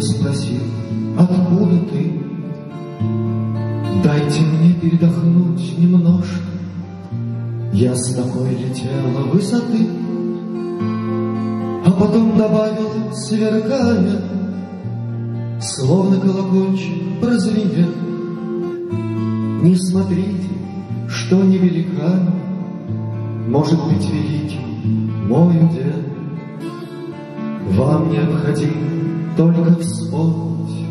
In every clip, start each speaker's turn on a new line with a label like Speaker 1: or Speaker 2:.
Speaker 1: Я спросил, откуда ты? Дайте мне передохнуть немножко. Я с такой летела высоты, А потом добавил, сверкая, Словно колокольчик прозвенел. Не смотрите, что невелика, Может быть великим мой удел. Вам необходимо только вспомнить,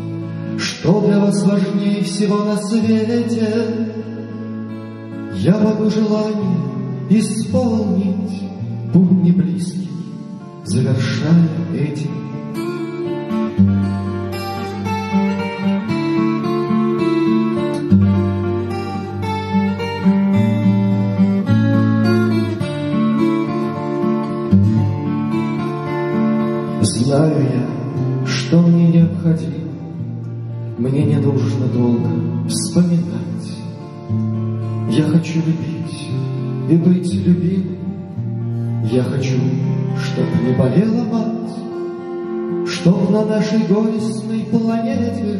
Speaker 1: Что для вас важнее всего на свете. Я могу желание исполнить Путь не близкий, завершая этим. Необходимо, Мне не нужно долго вспоминать. Я хочу любить и быть любимым. Я хочу, чтоб не болела мать, Чтоб на нашей горестной планете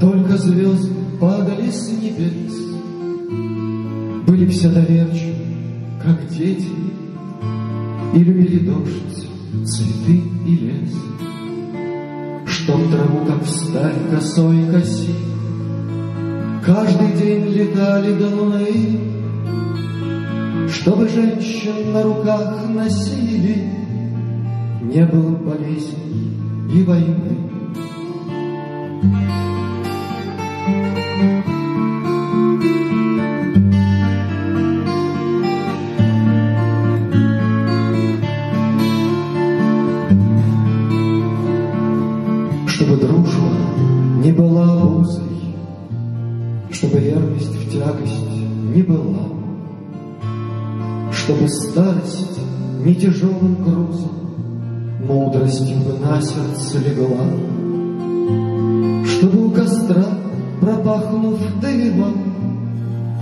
Speaker 1: Только звезды падали с небес, Были все доверчивы, как дети, И любили дождь, цветы и лес. Чтоб траву, как всталь, косой коси, Каждый день летали до луны, Чтобы женщин на руках носили, Не было болезней и войны. Бы на сердце легла, Чтобы у костра, пропахнув дымом,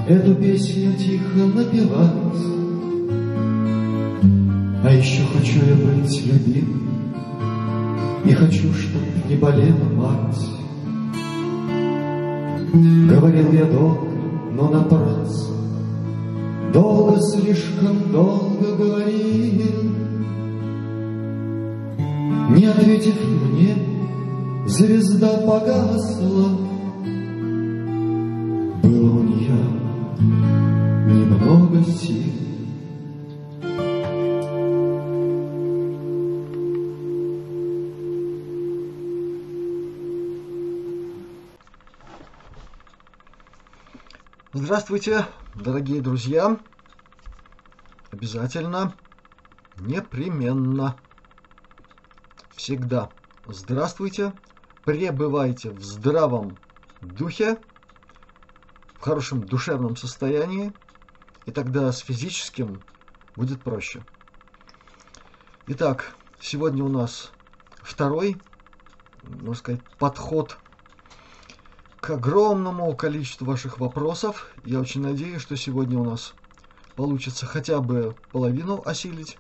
Speaker 1: Эту песню тихо напевать. А еще хочу я быть любимым, И хочу, чтоб не болела мать. Говорил я долго, но напрасно, Долго, слишком долго говорил. Не ответив мне, звезда погасла. Было у нее немного сил.
Speaker 2: Здравствуйте, дорогие друзья. Обязательно, непременно, всегда здравствуйте. Пребывайте в здравом духе, в хорошем душевном состоянии, и тогда с физическим будет проще. Итак, сегодня у нас второй, можно сказать, подход к огромному количеству ваших вопросов. Я очень надеюсь, что сегодня у нас получится хотя бы половину осилить.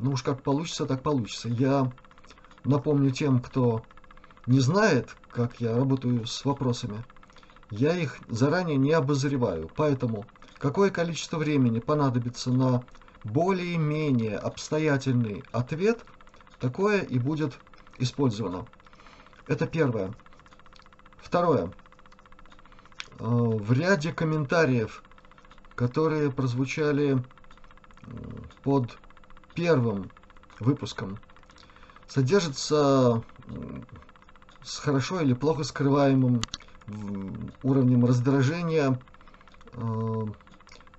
Speaker 2: Ну уж как получится, так получится. Я напомню тем, кто не знает, как я работаю с вопросами, я их заранее не обозреваю. Поэтому какое количество времени понадобится на более-менее обстоятельный ответ, такое и будет использовано. Это первое. Второе. Э, В ряде комментариев, которые прозвучали под первым выпуском, содержится с хорошо или плохо скрываемым уровнем раздражения э,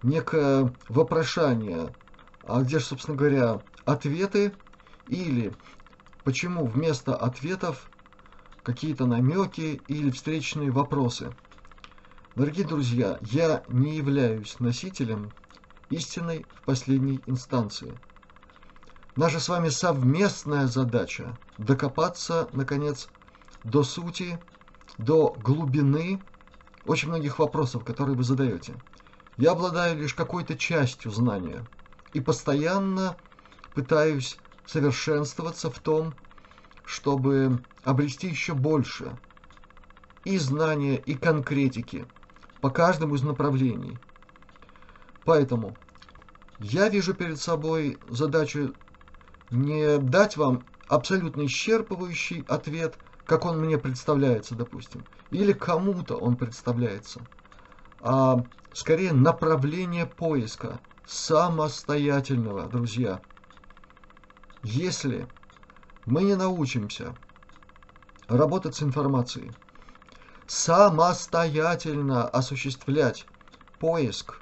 Speaker 2: некое вопрошание, а где же, собственно говоря, ответы или почему вместо ответов какие-то намеки или встречные вопросы. Дорогие друзья, я не являюсь носителем истины в последней инстанции. Наша с вами совместная задача докопаться, наконец, до сути, до глубины очень многих вопросов, которые вы задаете. Я обладаю лишь какой-то частью знания и постоянно пытаюсь совершенствоваться в том, чтобы обрести еще больше и знания, и конкретики по каждому из направлений. Поэтому я вижу перед собой задачу не дать вам абсолютно исчерпывающий ответ, как он мне представляется, допустим, или кому-то он представляется, а скорее направление поиска самостоятельного, друзья. Если мы не научимся работать с информацией, самостоятельно осуществлять поиск,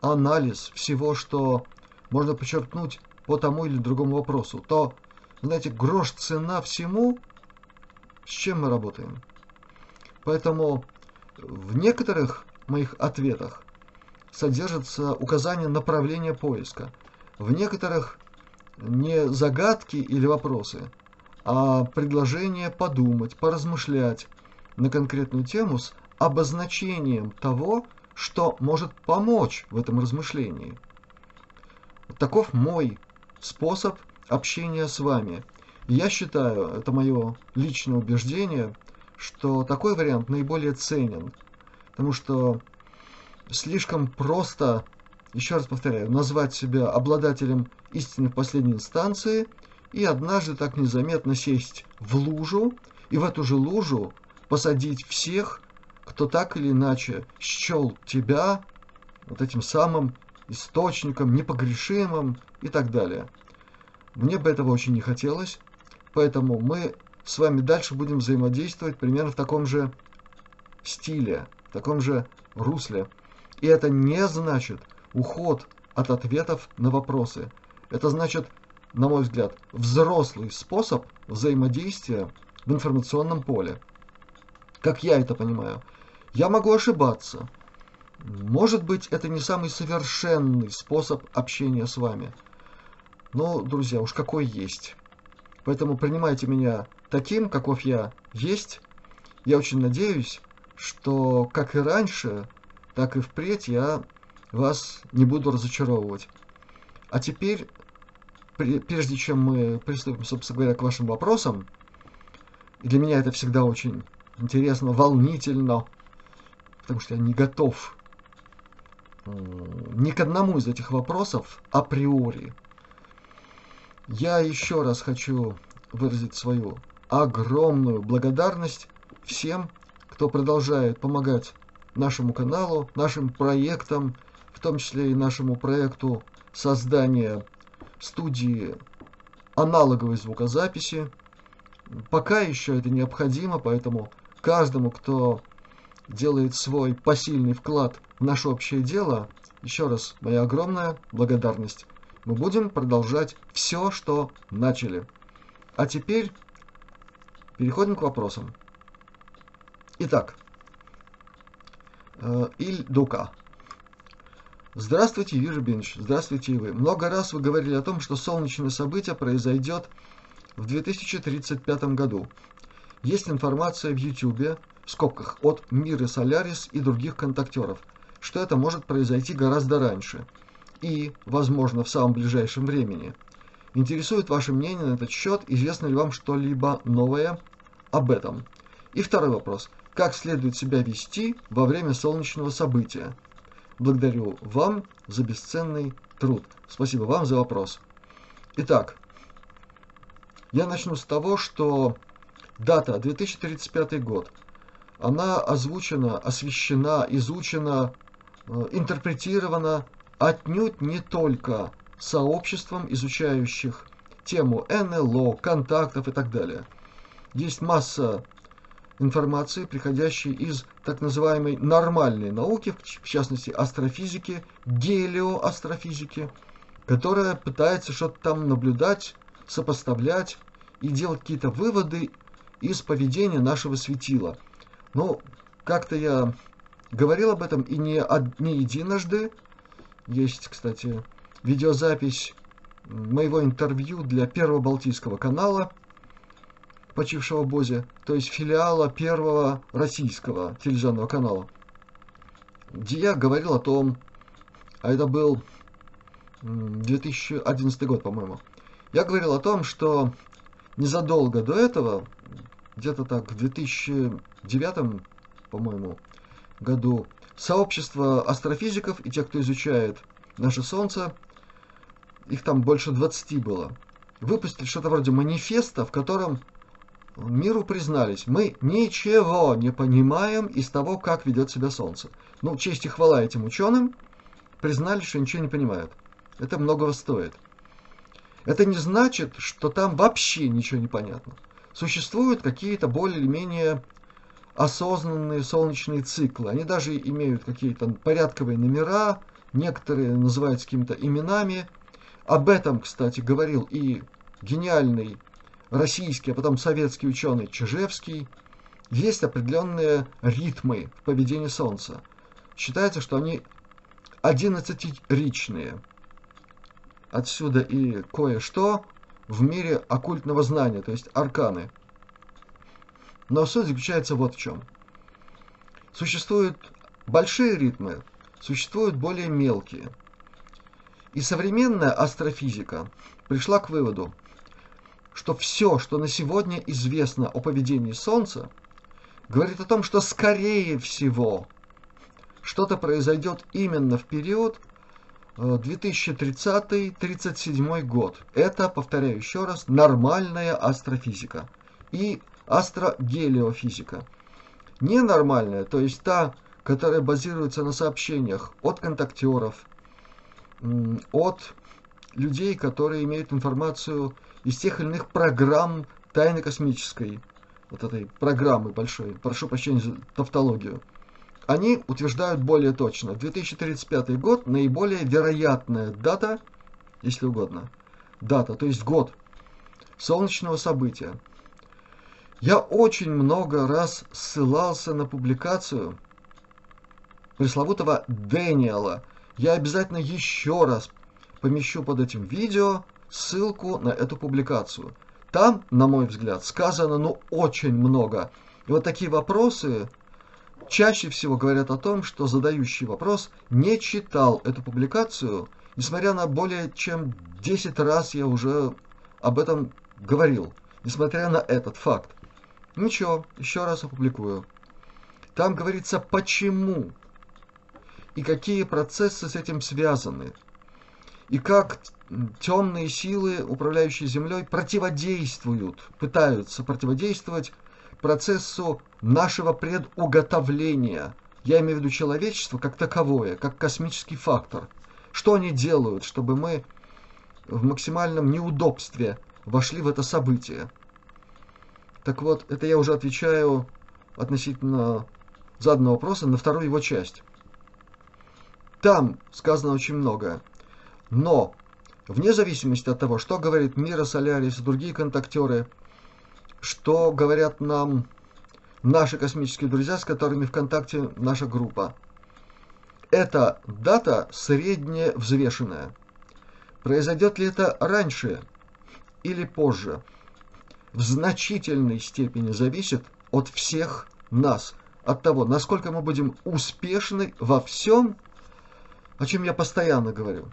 Speaker 2: анализ всего, что можно подчеркнуть по тому или другому вопросу, то, знаете, грош цена всему, с чем мы работаем. Поэтому в некоторых моих ответах содержится указание направления поиска. В некоторых не загадки или вопросы, а предложение подумать, поразмышлять на конкретную тему с обозначением того, что может помочь в этом размышлении. Таков мой способ общения с вами. Я считаю, это мое личное убеждение, что такой вариант наиболее ценен, потому что слишком просто, еще раз повторяю, назвать себя обладателем истины в последней инстанции и однажды так незаметно сесть в лужу и в эту же лужу посадить всех, кто так или иначе счел тебя вот этим самым источником, непогрешимым и так далее. Мне бы этого очень не хотелось, поэтому мы с вами дальше будем взаимодействовать примерно в таком же стиле, в таком же русле. И это не значит уход от ответов на вопросы. Это значит, на мой взгляд, взрослый способ взаимодействия в информационном поле. Как я это понимаю. Я могу ошибаться. Может быть, это не самый совершенный способ общения с вами. Но, друзья, уж какой есть. Поэтому принимайте меня таким, каков я есть. Я очень надеюсь, что, как и раньше, так и впредь я вас не буду разочаровывать. А теперь, прежде чем мы приступим, собственно говоря, к вашим вопросам, и для меня это всегда очень интересно, волнительно, потому что я не готов ни к одному из этих вопросов априори. Я еще раз хочу выразить свою огромную благодарность всем, кто продолжает помогать нашему каналу, нашим проектам, в том числе и нашему проекту создания студии аналоговой звукозаписи. Пока еще это необходимо, поэтому каждому, кто делает свой посильный вклад в наше общее дело, еще раз моя огромная благодарность. Мы будем продолжать все, что начали. А теперь переходим к вопросам. Итак, э, Иль Дука. Здравствуйте, Юрий Бинч. Здравствуйте и вы. Много раз вы говорили о том, что солнечное событие произойдет в 2035 году. Есть информация в YouTube, в скобках, от Миры Солярис и других контактеров, что это может произойти гораздо раньше и, возможно, в самом ближайшем времени. Интересует ваше мнение на этот счет, известно ли вам что-либо новое об этом? И второй вопрос. Как следует себя вести во время солнечного события? Благодарю вам за бесценный труд. Спасибо вам за вопрос. Итак, я начну с того, что дата 2035 год. Она озвучена, освещена, изучена, э, интерпретирована отнюдь не только сообществом, изучающих тему НЛО, контактов и так далее. Есть масса информации, приходящей из так называемой нормальной науки, в частности астрофизики, гелиоастрофизики, которая пытается что-то там наблюдать, сопоставлять и делать какие-то выводы из поведения нашего светила. Ну, как-то я говорил об этом и не, не единожды. Есть, кстати, видеозапись моего интервью для Первого Балтийского канала, почившего Бозе, то есть филиала Первого Российского телевизионного канала, где я говорил о том, а это был 2011 год, по-моему. Я говорил о том, что незадолго до этого, где-то так в 2009, по-моему, году, сообщество астрофизиков и те, кто изучает наше Солнце, их там больше 20 было, выпустили что-то вроде манифеста, в котором миру признались, мы ничего не понимаем из того, как ведет себя Солнце. Ну, честь и хвала этим ученым, признали, что ничего не понимают. Это многого стоит. Это не значит, что там вообще ничего не понятно. Существуют какие-то более или менее осознанные солнечные циклы. Они даже имеют какие-то порядковые номера, некоторые называются какими-то именами. Об этом, кстати, говорил и гениальный российский, а потом советский ученый Чижевский. Есть определенные ритмы в поведении Солнца. Считается, что они одиннадцатиричные. Отсюда и кое-что в мире оккультного знания, то есть арканы. Но суть заключается вот в чем. Существуют большие ритмы, существуют более мелкие. И современная астрофизика пришла к выводу, что все, что на сегодня известно о поведении Солнца, говорит о том, что скорее всего что-то произойдет именно в период 2030-37 э, год. Это, повторяю еще раз, нормальная астрофизика и астрогелиофизика. Ненормальная, то есть та, которая базируется на сообщениях от контактеров, от людей, которые имеют информацию из тех или иных программ тайны космической, вот этой программы большой, прошу прощения за тавтологию, они утверждают более точно. 2035 год наиболее вероятная дата, если угодно, дата, то есть год солнечного события. Я очень много раз ссылался на публикацию пресловутого Дэниела. Я обязательно еще раз помещу под этим видео ссылку на эту публикацию. Там, на мой взгляд, сказано ну очень много. И вот такие вопросы чаще всего говорят о том, что задающий вопрос не читал эту публикацию, несмотря на более чем 10 раз я уже об этом говорил, несмотря на этот факт. Ничего, еще раз опубликую. Там говорится, почему и какие процессы с этим связаны, и как темные силы, управляющие Землей, противодействуют, пытаются противодействовать процессу нашего предуготовления. Я имею в виду человечество как таковое, как космический фактор. Что они делают, чтобы мы в максимальном неудобстве вошли в это событие? Так вот, это я уже отвечаю относительно заданного вопроса на вторую его часть. Там сказано очень многое. Но, вне зависимости от того, что говорит Мира Солярис и другие контактеры, что говорят нам наши космические друзья, с которыми ВКонтакте наша группа. Эта дата средне взвешенная. Произойдет ли это раньше или позже, в значительной степени зависит от всех нас, от того, насколько мы будем успешны во всем, о чем я постоянно говорю,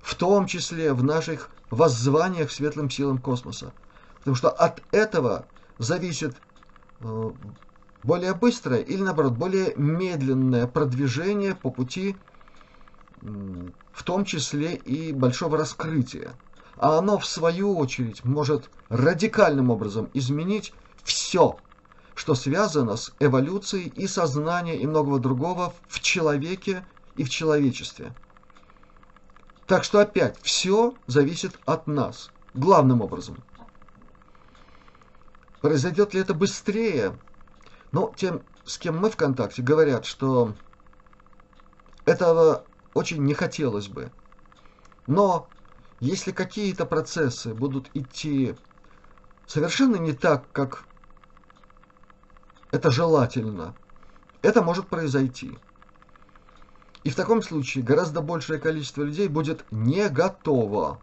Speaker 2: в том числе в наших воззваниях светлым силам космоса. Потому что от этого зависит Э, более быстрое или наоборот более медленное продвижение по пути в том числе и большого раскрытия. А оно в свою очередь может радикальным образом изменить все, что связано с эволюцией и сознанием и многого другого в человеке и в человечестве. Так что опять все зависит от нас, главным образом. Произойдет ли это быстрее? Ну, тем, с кем мы в контакте, говорят, что этого очень не хотелось бы. Но если какие-то процессы будут идти совершенно не так, как это желательно, это может произойти. И в таком случае гораздо большее количество людей будет не готово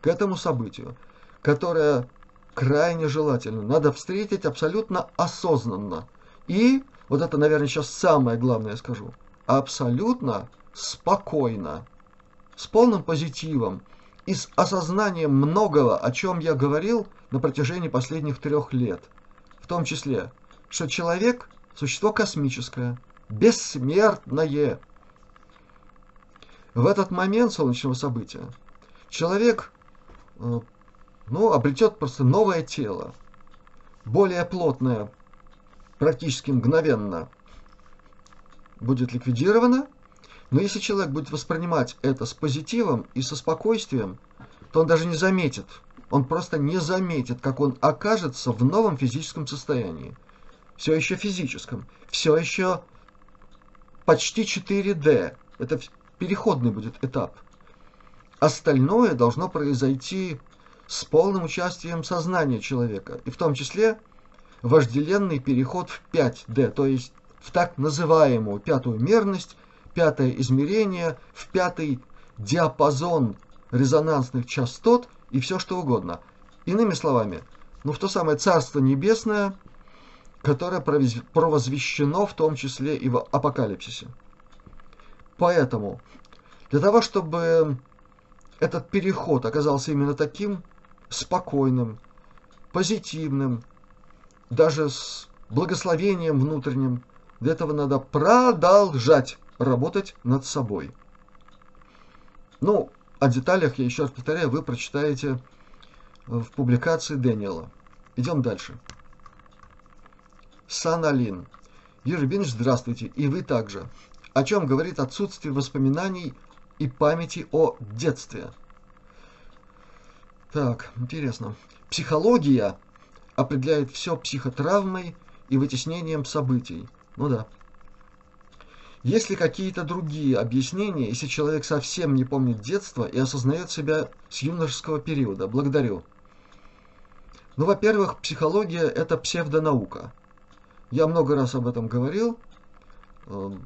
Speaker 2: к этому событию, которое крайне желательно. Надо встретить абсолютно осознанно. И, вот это, наверное, сейчас самое главное скажу, абсолютно спокойно. С полным позитивом и с осознанием многого, о чем я говорил на протяжении последних трех лет. В том числе, что человек – существо космическое, бессмертное. В этот момент солнечного события человек э, ну, обретет просто новое тело, более плотное, практически мгновенно будет ликвидировано, но если человек будет воспринимать это с позитивом и со спокойствием, то он даже не заметит, он просто не заметит, как он окажется в новом физическом состоянии. Все еще физическом, все еще почти 4D. Это переходный будет этап. Остальное должно произойти с полным участием сознания человека, и в том числе вожделенный переход в 5D, то есть в так называемую пятую мерность, пятое измерение, в пятый диапазон резонансных частот и все что угодно. Иными словами, ну в то самое Царство Небесное, которое провозвещено в том числе и в Апокалипсисе. Поэтому, для того, чтобы этот переход оказался именно таким спокойным, позитивным, даже с благословением внутренним, для этого надо продолжать работать над собой. Ну, о деталях, я еще раз повторяю, вы прочитаете в публикации Дэниела. Идем дальше. Саналин. Юрий здравствуйте. И вы также. О чем говорит отсутствие воспоминаний и памяти о детстве? Так, интересно. Психология определяет все психотравмой и вытеснением событий. Ну да. Есть ли какие-то другие объяснения, если человек совсем не помнит детства и осознает себя с юношеского периода? Благодарю. Ну, во-первых, психология – это псевдонаука. Я много раз об этом говорил. Эм,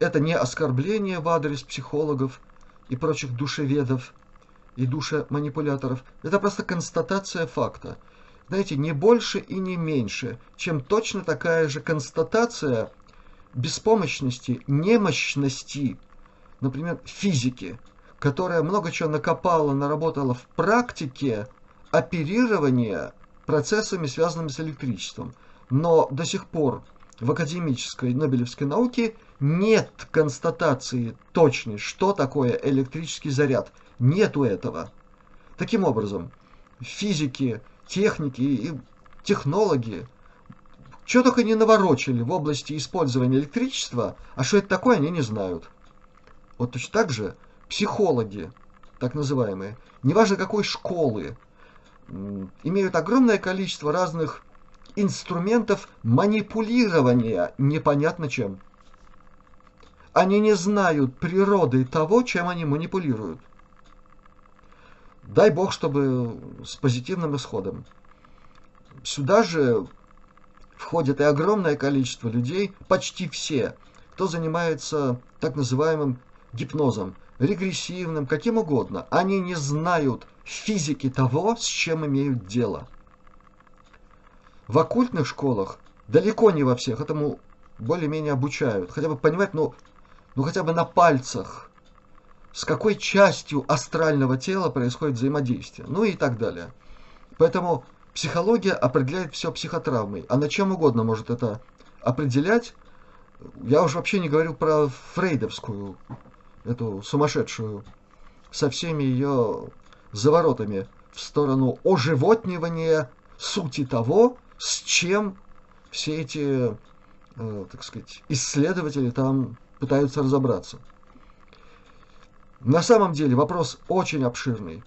Speaker 2: это не оскорбление в адрес психологов и прочих душеведов и душеманипуляторов. Это просто констатация факта. Знаете, не больше и не меньше, чем точно такая же констатация – беспомощности, немощности, например, физики, которая много чего накопала, наработала в практике оперирования процессами, связанными с электричеством. Но до сих пор в академической Нобелевской науке нет констатации точной, что такое электрический заряд. Нету этого. Таким образом, физики, техники и технологи что только не наворочили в области использования электричества, а что это такое, они не знают. Вот точно так же психологи, так называемые, неважно какой школы, имеют огромное количество разных инструментов манипулирования непонятно чем. Они не знают природы того, чем они манипулируют. Дай бог, чтобы с позитивным исходом. Сюда же входит и огромное количество людей, почти все, кто занимается так называемым гипнозом, регрессивным, каким угодно. Они не знают физики того, с чем имеют дело. В оккультных школах, далеко не во всех, этому более-менее обучают. Хотя бы понимать, ну, ну хотя бы на пальцах, с какой частью астрального тела происходит взаимодействие, ну и так далее. Поэтому Психология определяет все психотравмой. Она чем угодно может это определять. Я уже вообще не говорю про фрейдовскую, эту сумасшедшую, со всеми ее заворотами в сторону оживотнивания сути того, с чем все эти, э, так сказать, исследователи там пытаются разобраться. На самом деле вопрос очень обширный.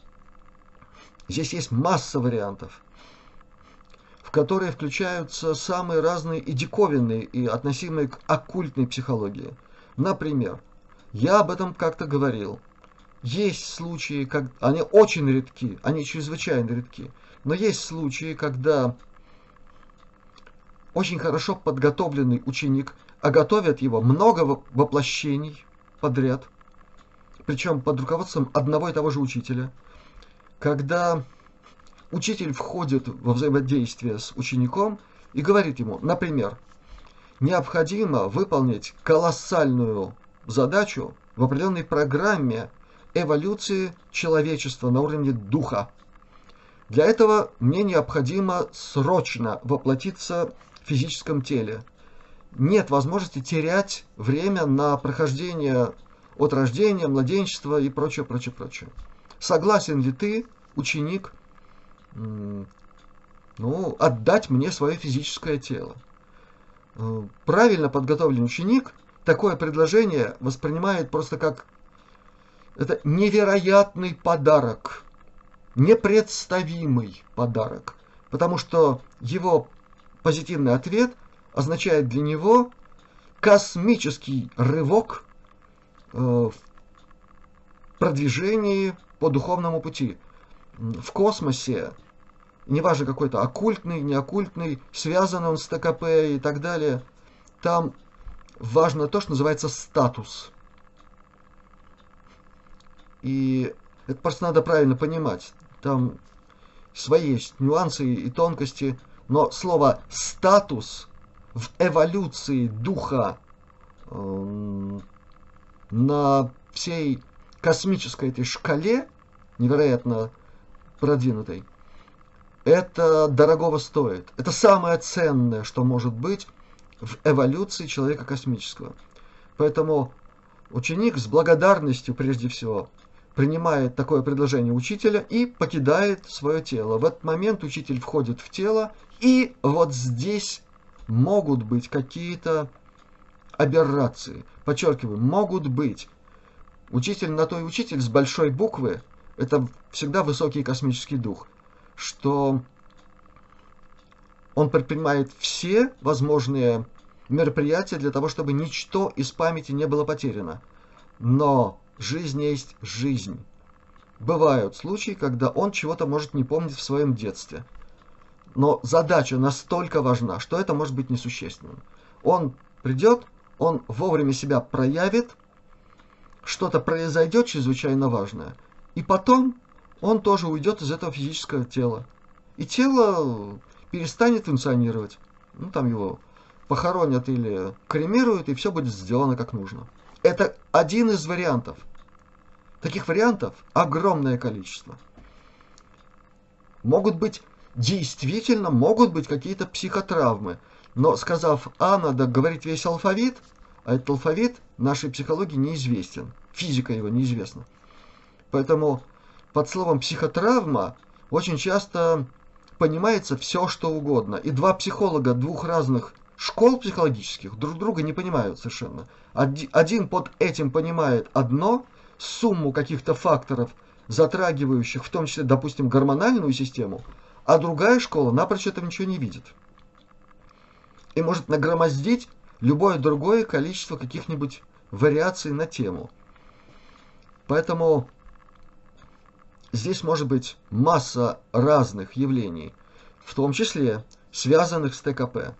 Speaker 2: Здесь есть масса вариантов в которые включаются самые разные и диковинные, и относимые к оккультной психологии. Например, я об этом как-то говорил. Есть случаи, как они очень редки, они чрезвычайно редки, но есть случаи, когда очень хорошо подготовленный ученик, а готовят его много воплощений подряд, причем под руководством одного и того же учителя, когда учитель входит во взаимодействие с учеником и говорит ему, например, необходимо выполнить колоссальную задачу в определенной программе, эволюции человечества на уровне духа. Для этого мне необходимо срочно воплотиться в физическом теле. Нет возможности терять время на прохождение от рождения, младенчества и прочее, прочее, прочее. Согласен ли ты, ученик, ну, отдать мне свое физическое тело? Э, правильно подготовленный ученик такое предложение воспринимает просто как это невероятный подарок, непредставимый подарок, потому что его позитивный ответ означает для него космический рывок э, в продвижении по духовному пути. В космосе, неважно какой-то оккультный, неоккультный, связанный он с ТКП и так далее, там важно то, что называется статус – и это просто надо правильно понимать. Там свои есть нюансы и тонкости, но слово «статус» в эволюции духа э, на всей космической этой шкале, невероятно продвинутой, это дорогого стоит. Это самое ценное, что может быть в эволюции человека космического. Поэтому ученик с благодарностью прежде всего принимает такое предложение учителя и покидает свое тело. В этот момент учитель входит в тело, и вот здесь могут быть какие-то аберрации. Подчеркиваю, могут быть. Учитель на то и учитель с большой буквы – это всегда высокий космический дух, что он предпринимает все возможные мероприятия для того, чтобы ничто из памяти не было потеряно. Но Жизнь есть жизнь. Бывают случаи, когда он чего-то может не помнить в своем детстве. Но задача настолько важна, что это может быть несущественным. Он придет, он вовремя себя проявит, что-то произойдет чрезвычайно важное, и потом он тоже уйдет из этого физического тела. И тело перестанет функционировать. Ну, там его похоронят или кремируют, и все будет сделано как нужно. Это один из вариантов. Таких вариантов огромное количество. Могут быть, действительно, могут быть какие-то психотравмы. Но сказав «А», надо говорить весь алфавит, а этот алфавит нашей психологии неизвестен. Физика его неизвестна. Поэтому под словом психотравма очень часто понимается все, что угодно. И два психолога двух разных школ психологических друг друга не понимают совершенно. Один под этим понимает одно – сумму каких-то факторов, затрагивающих в том числе, допустим, гормональную систему, а другая школа напрочь этого ничего не видит. И может нагромоздить любое другое количество каких-нибудь вариаций на тему. Поэтому здесь может быть масса разных явлений, в том числе связанных с ТКП.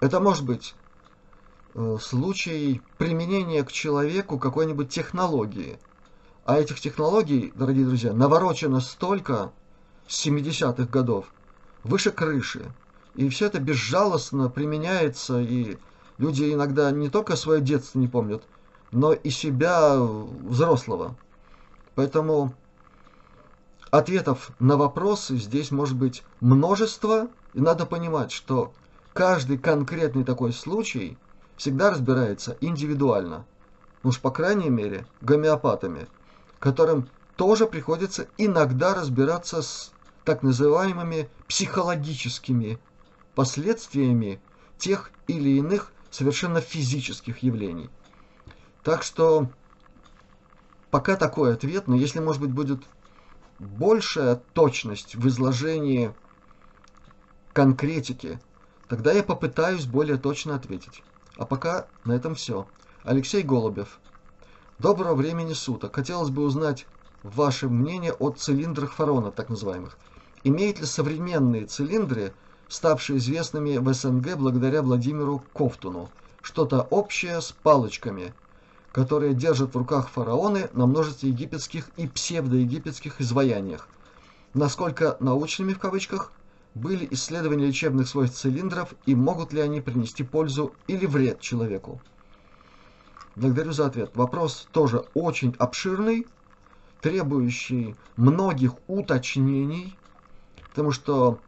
Speaker 2: Это может быть Э, случай применения к человеку какой-нибудь технологии. А этих технологий, дорогие друзья, наворочено столько с 70-х годов, выше крыши. И все это безжалостно применяется, и люди иногда не только свое детство не помнят, но и себя взрослого. Поэтому ответов на вопросы здесь может быть множество, и надо понимать, что каждый конкретный такой случай – всегда разбирается индивидуально. Уж по крайней мере гомеопатами, которым тоже приходится иногда разбираться с так называемыми психологическими последствиями тех или иных совершенно физических явлений. Так что пока такой ответ, но если, может быть, будет большая точность в изложении конкретики, тогда я попытаюсь более точно ответить. А пока на этом все. Алексей Голубев. Доброго времени суток. Хотелось бы узнать ваше мнение о цилиндрах Фарона, так называемых. Имеют ли современные цилиндры, ставшие известными в СНГ благодаря Владимиру Кофтуну, что-то общее с палочками, которые держат в руках фараоны на множестве египетских и псевдоегипетских изваяниях? Насколько научными в кавычках были исследования лечебных свойств цилиндров и могут ли они принести пользу или вред человеку. Благодарю за ответ. Вопрос тоже очень обширный, требующий многих уточнений, потому что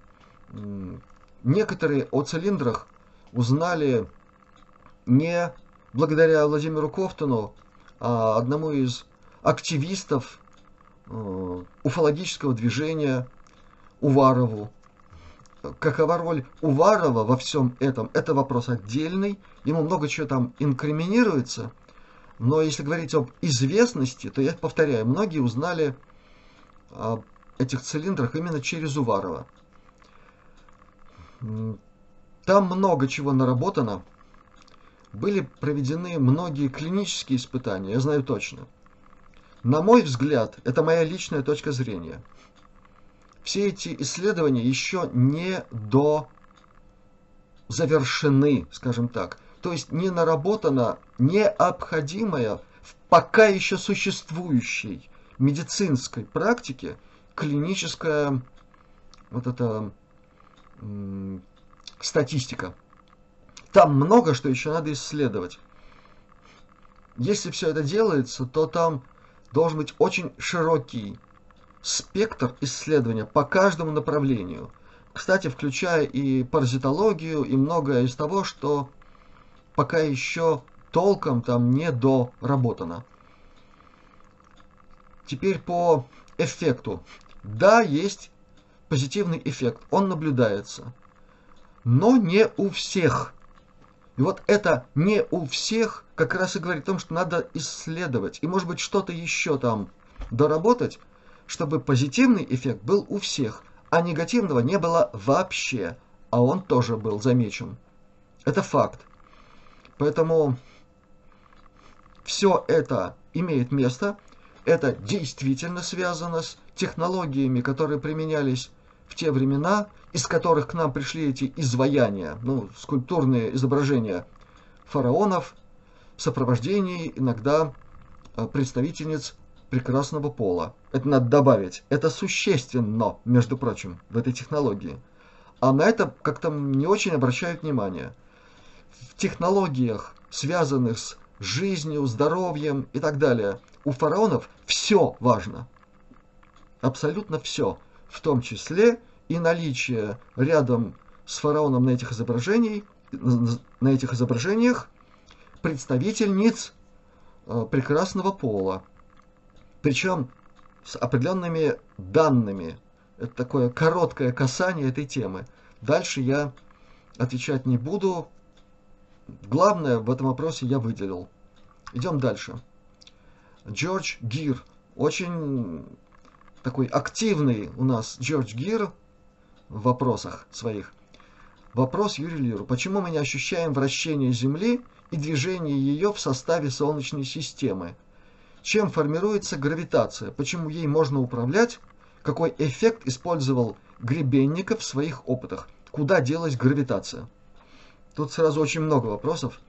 Speaker 2: некоторые о цилиндрах узнали не благодаря Владимиру Кофтону, а одному из активистов э, уфологического движения Уварову. Какова роль Уварова во всем этом, это вопрос отдельный. Ему много чего там инкриминируется. Но если говорить об известности, то я повторяю, многие узнали об этих цилиндрах именно через Уварова. Там много чего наработано. Были проведены многие клинические испытания, я знаю точно. На мой взгляд, это моя личная точка зрения. Все эти исследования еще не до завершены, скажем так. То есть не наработана необходимая в пока еще существующей медицинской практике клиническая вот эта статистика. Там много что еще надо исследовать. Если все это делается, то там должен быть очень широкий спектр исследования по каждому направлению. Кстати, включая и паразитологию, и многое из того, что пока еще толком там не доработано. Теперь по эффекту. Да, есть позитивный эффект, он наблюдается, но не у всех. И вот это не у всех как раз и говорит о том, что надо исследовать. И может быть что-то еще там доработать, чтобы позитивный эффект был у всех, а негативного не было вообще. А он тоже был замечен. Это факт. Поэтому все это имеет место. Это действительно связано с технологиями, которые применялись в те времена, из которых к нам пришли эти изваяния, ну, скульптурные изображения фараонов в сопровождении иногда э, представительниц прекрасного пола. Это надо добавить. Это существенно, между прочим, в этой технологии. А на это как-то не очень обращают внимание. В технологиях, связанных с жизнью, здоровьем и так далее, у фараонов все важно. Абсолютно все. В том числе и наличие рядом с фараоном на этих изображениях, на этих изображениях представительниц э, прекрасного пола. Причем с определенными данными. Это такое короткое касание этой темы. Дальше я отвечать не буду. Главное в этом вопросе я выделил. Идем дальше. Джордж Гир. Очень такой активный у нас Джордж Гир в вопросах своих. Вопрос Юрию Лиру. Почему мы не ощущаем вращение Земли и движение ее в составе Солнечной системы? Чем формируется гравитация? Почему ей можно управлять? Какой эффект использовал Гребенников в своих опытах? Куда делась гравитация? Тут сразу очень много вопросов.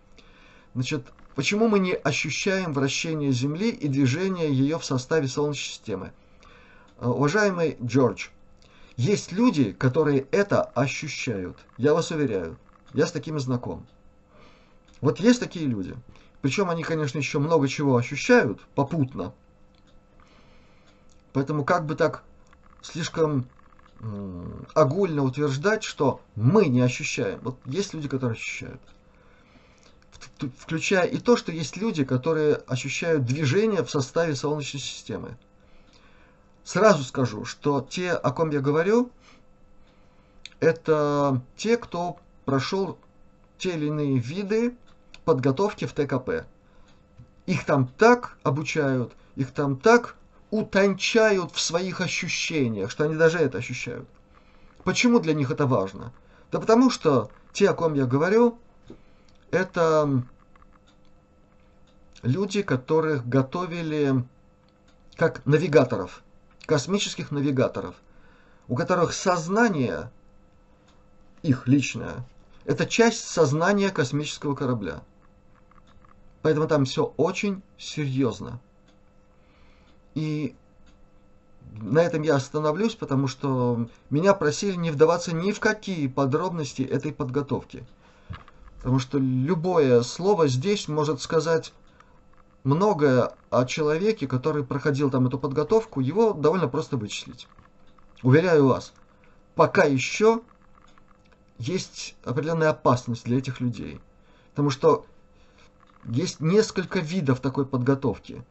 Speaker 2: Значит, почему мы не ощущаем вращение Земли и движение ее в составе Солнечной системы? Уважаемый Джордж, есть люди, которые это ощущают. Я вас уверяю. Я с такими знаком. Вот есть такие люди. Причем они, конечно, еще много чего ощущают попутно. Поэтому как бы так слишком огульно утверждать, что мы не ощущаем. Вот есть люди, которые ощущают. Включая и то, что есть люди, которые ощущают движение в составе Солнечной системы. Сразу скажу, что те, о ком я говорю, это те, кто прошел те или иные виды подготовки в ТКП. Их там так обучают, их там так утончают в своих ощущениях, что они даже это ощущают. Почему для них это важно? Да потому что те, о ком я говорю, это люди, которых готовили как навигаторов – космических навигаторов, у которых сознание, их личное, это часть сознания космического корабля. Поэтому там все очень серьезно. И на этом я остановлюсь, потому что меня просили не вдаваться ни в какие подробности этой подготовки. Потому что любое слово здесь может сказать многое о человеке, который проходил там эту подготовку, его довольно просто вычислить. Уверяю вас, пока еще есть определенная опасность для этих людей. Потому что есть несколько видов такой подготовки.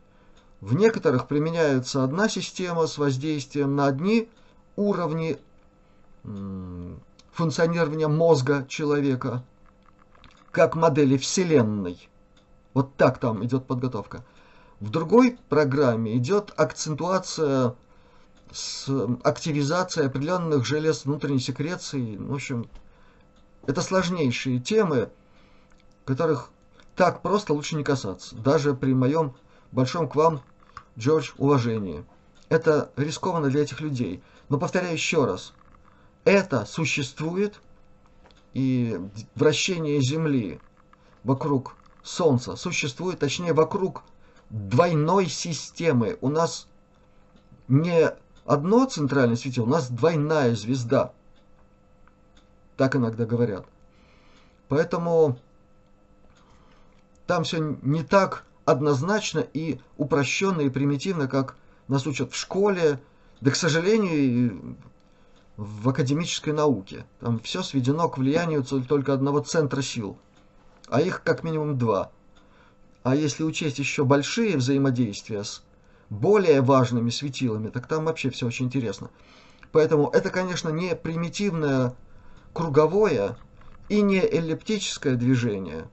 Speaker 2: В некоторых применяется одна система с воздействием на одни уровни функционирования мозга человека, как модели Вселенной. Вот так там идет подготовка. В другой программе идет акцентуация с активизацией определенных желез внутренней секреции. В общем, это сложнейшие темы, которых так просто лучше не касаться, даже при моем большом к вам, Джордж, уважении. Это рискованно для этих людей. Но повторяю еще раз, это существует, и вращение Земли вокруг Солнца существует, точнее, вокруг двойной системы. У нас не одно центральное светило, у нас двойная звезда. Так иногда говорят. Поэтому там все не так однозначно и упрощенно и примитивно, как нас учат в школе, да, к сожалению, в академической науке. Там все сведено к влиянию только одного центра сил, а их как минимум два. А если учесть еще большие взаимодействия с более важными светилами, так там вообще все очень интересно. Поэтому это, конечно, не примитивное круговое и не эллиптическое движение,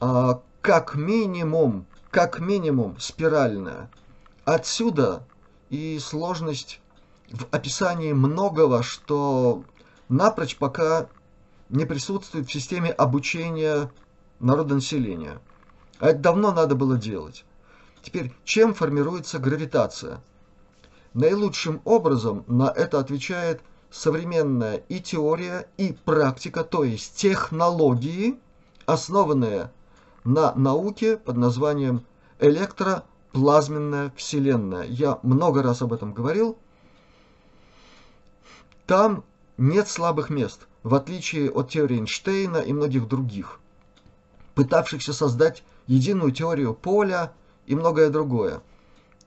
Speaker 2: а как минимум, как минимум спиральная. Отсюда и сложность в описании многого, что напрочь пока не присутствует в системе обучения народонаселения. А это давно надо было делать. Теперь, чем формируется гравитация? Наилучшим образом на это отвечает современная и теория, и практика, то есть технологии, основанные на науке под названием электроплазменная вселенная. Я много раз об этом говорил. Там нет слабых мест, в отличие от теории Эйнштейна и многих других, пытавшихся создать единую теорию поля и многое другое.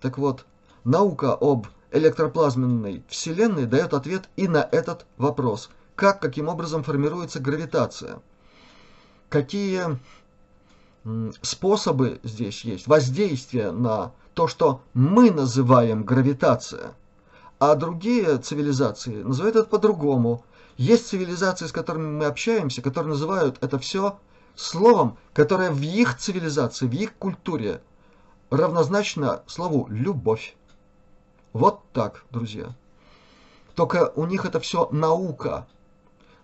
Speaker 2: Так вот, наука об электроплазменной вселенной дает ответ и на этот вопрос. Как, каким образом формируется гравитация? Какие способы здесь есть воздействия на то, что мы называем гравитация, а другие цивилизации называют это по-другому. Есть цивилизации, с которыми мы общаемся, которые называют это все словом, которое в их цивилизации, в их культуре равнозначно слову «любовь». Вот так, друзья. Только у них это все наука.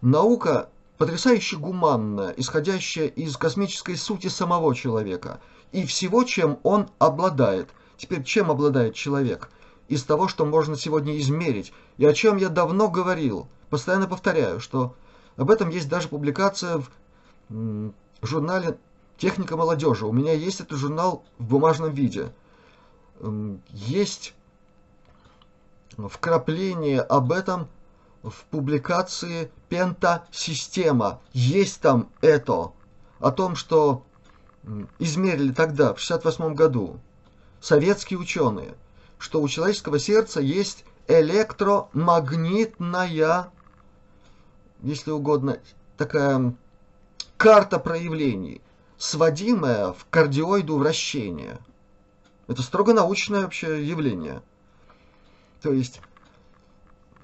Speaker 2: Наука потрясающе гуманная, исходящая из космической сути самого человека и всего, чем он обладает. Теперь, чем обладает человек? Из того, что можно сегодня измерить, и о чем я давно говорил, постоянно повторяю, что об этом есть даже публикация в журнале «Техника молодежи». У меня есть этот журнал в бумажном виде. Есть вкрапление об этом в публикации «Пента-система». Есть там это, о том, что измерили тогда, в 68 году, советские ученые, что у человеческого сердца есть электромагнитная, если угодно, такая карта проявлений, сводимая в кардиоиду вращения. Это строго научное вообще явление. То есть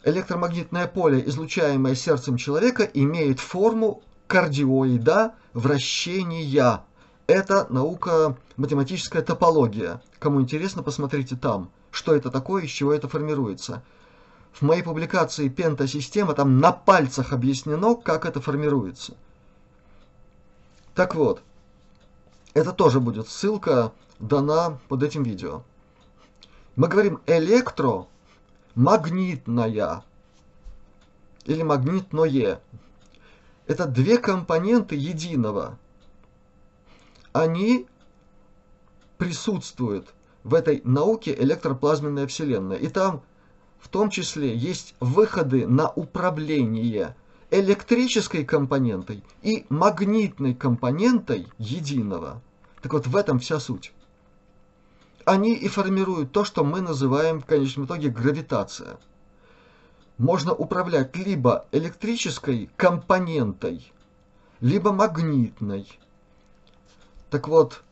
Speaker 2: электромагнитное поле, излучаемое сердцем человека, имеет форму кардиоида вращения. Это наука математическая топология. Кому интересно, посмотрите там, что это такое, из чего это формируется. В моей публикации «Пента-система» там на пальцах объяснено, как это формируется. Так вот, это тоже будет ссылка дана под этим видео. Мы говорим электро магнитная или магнитное. Это две компоненты единого. Они присутствуют в этой науке электроплазменная Вселенная. И там в том числе есть выходы на управление электрической компонентой и магнитной компонентой единого. Так вот в этом вся суть. они и формируют то, что мы называем в конечном итоге гравитация. Можно управлять либо электрической компонентой, либо магнитной. Так вот,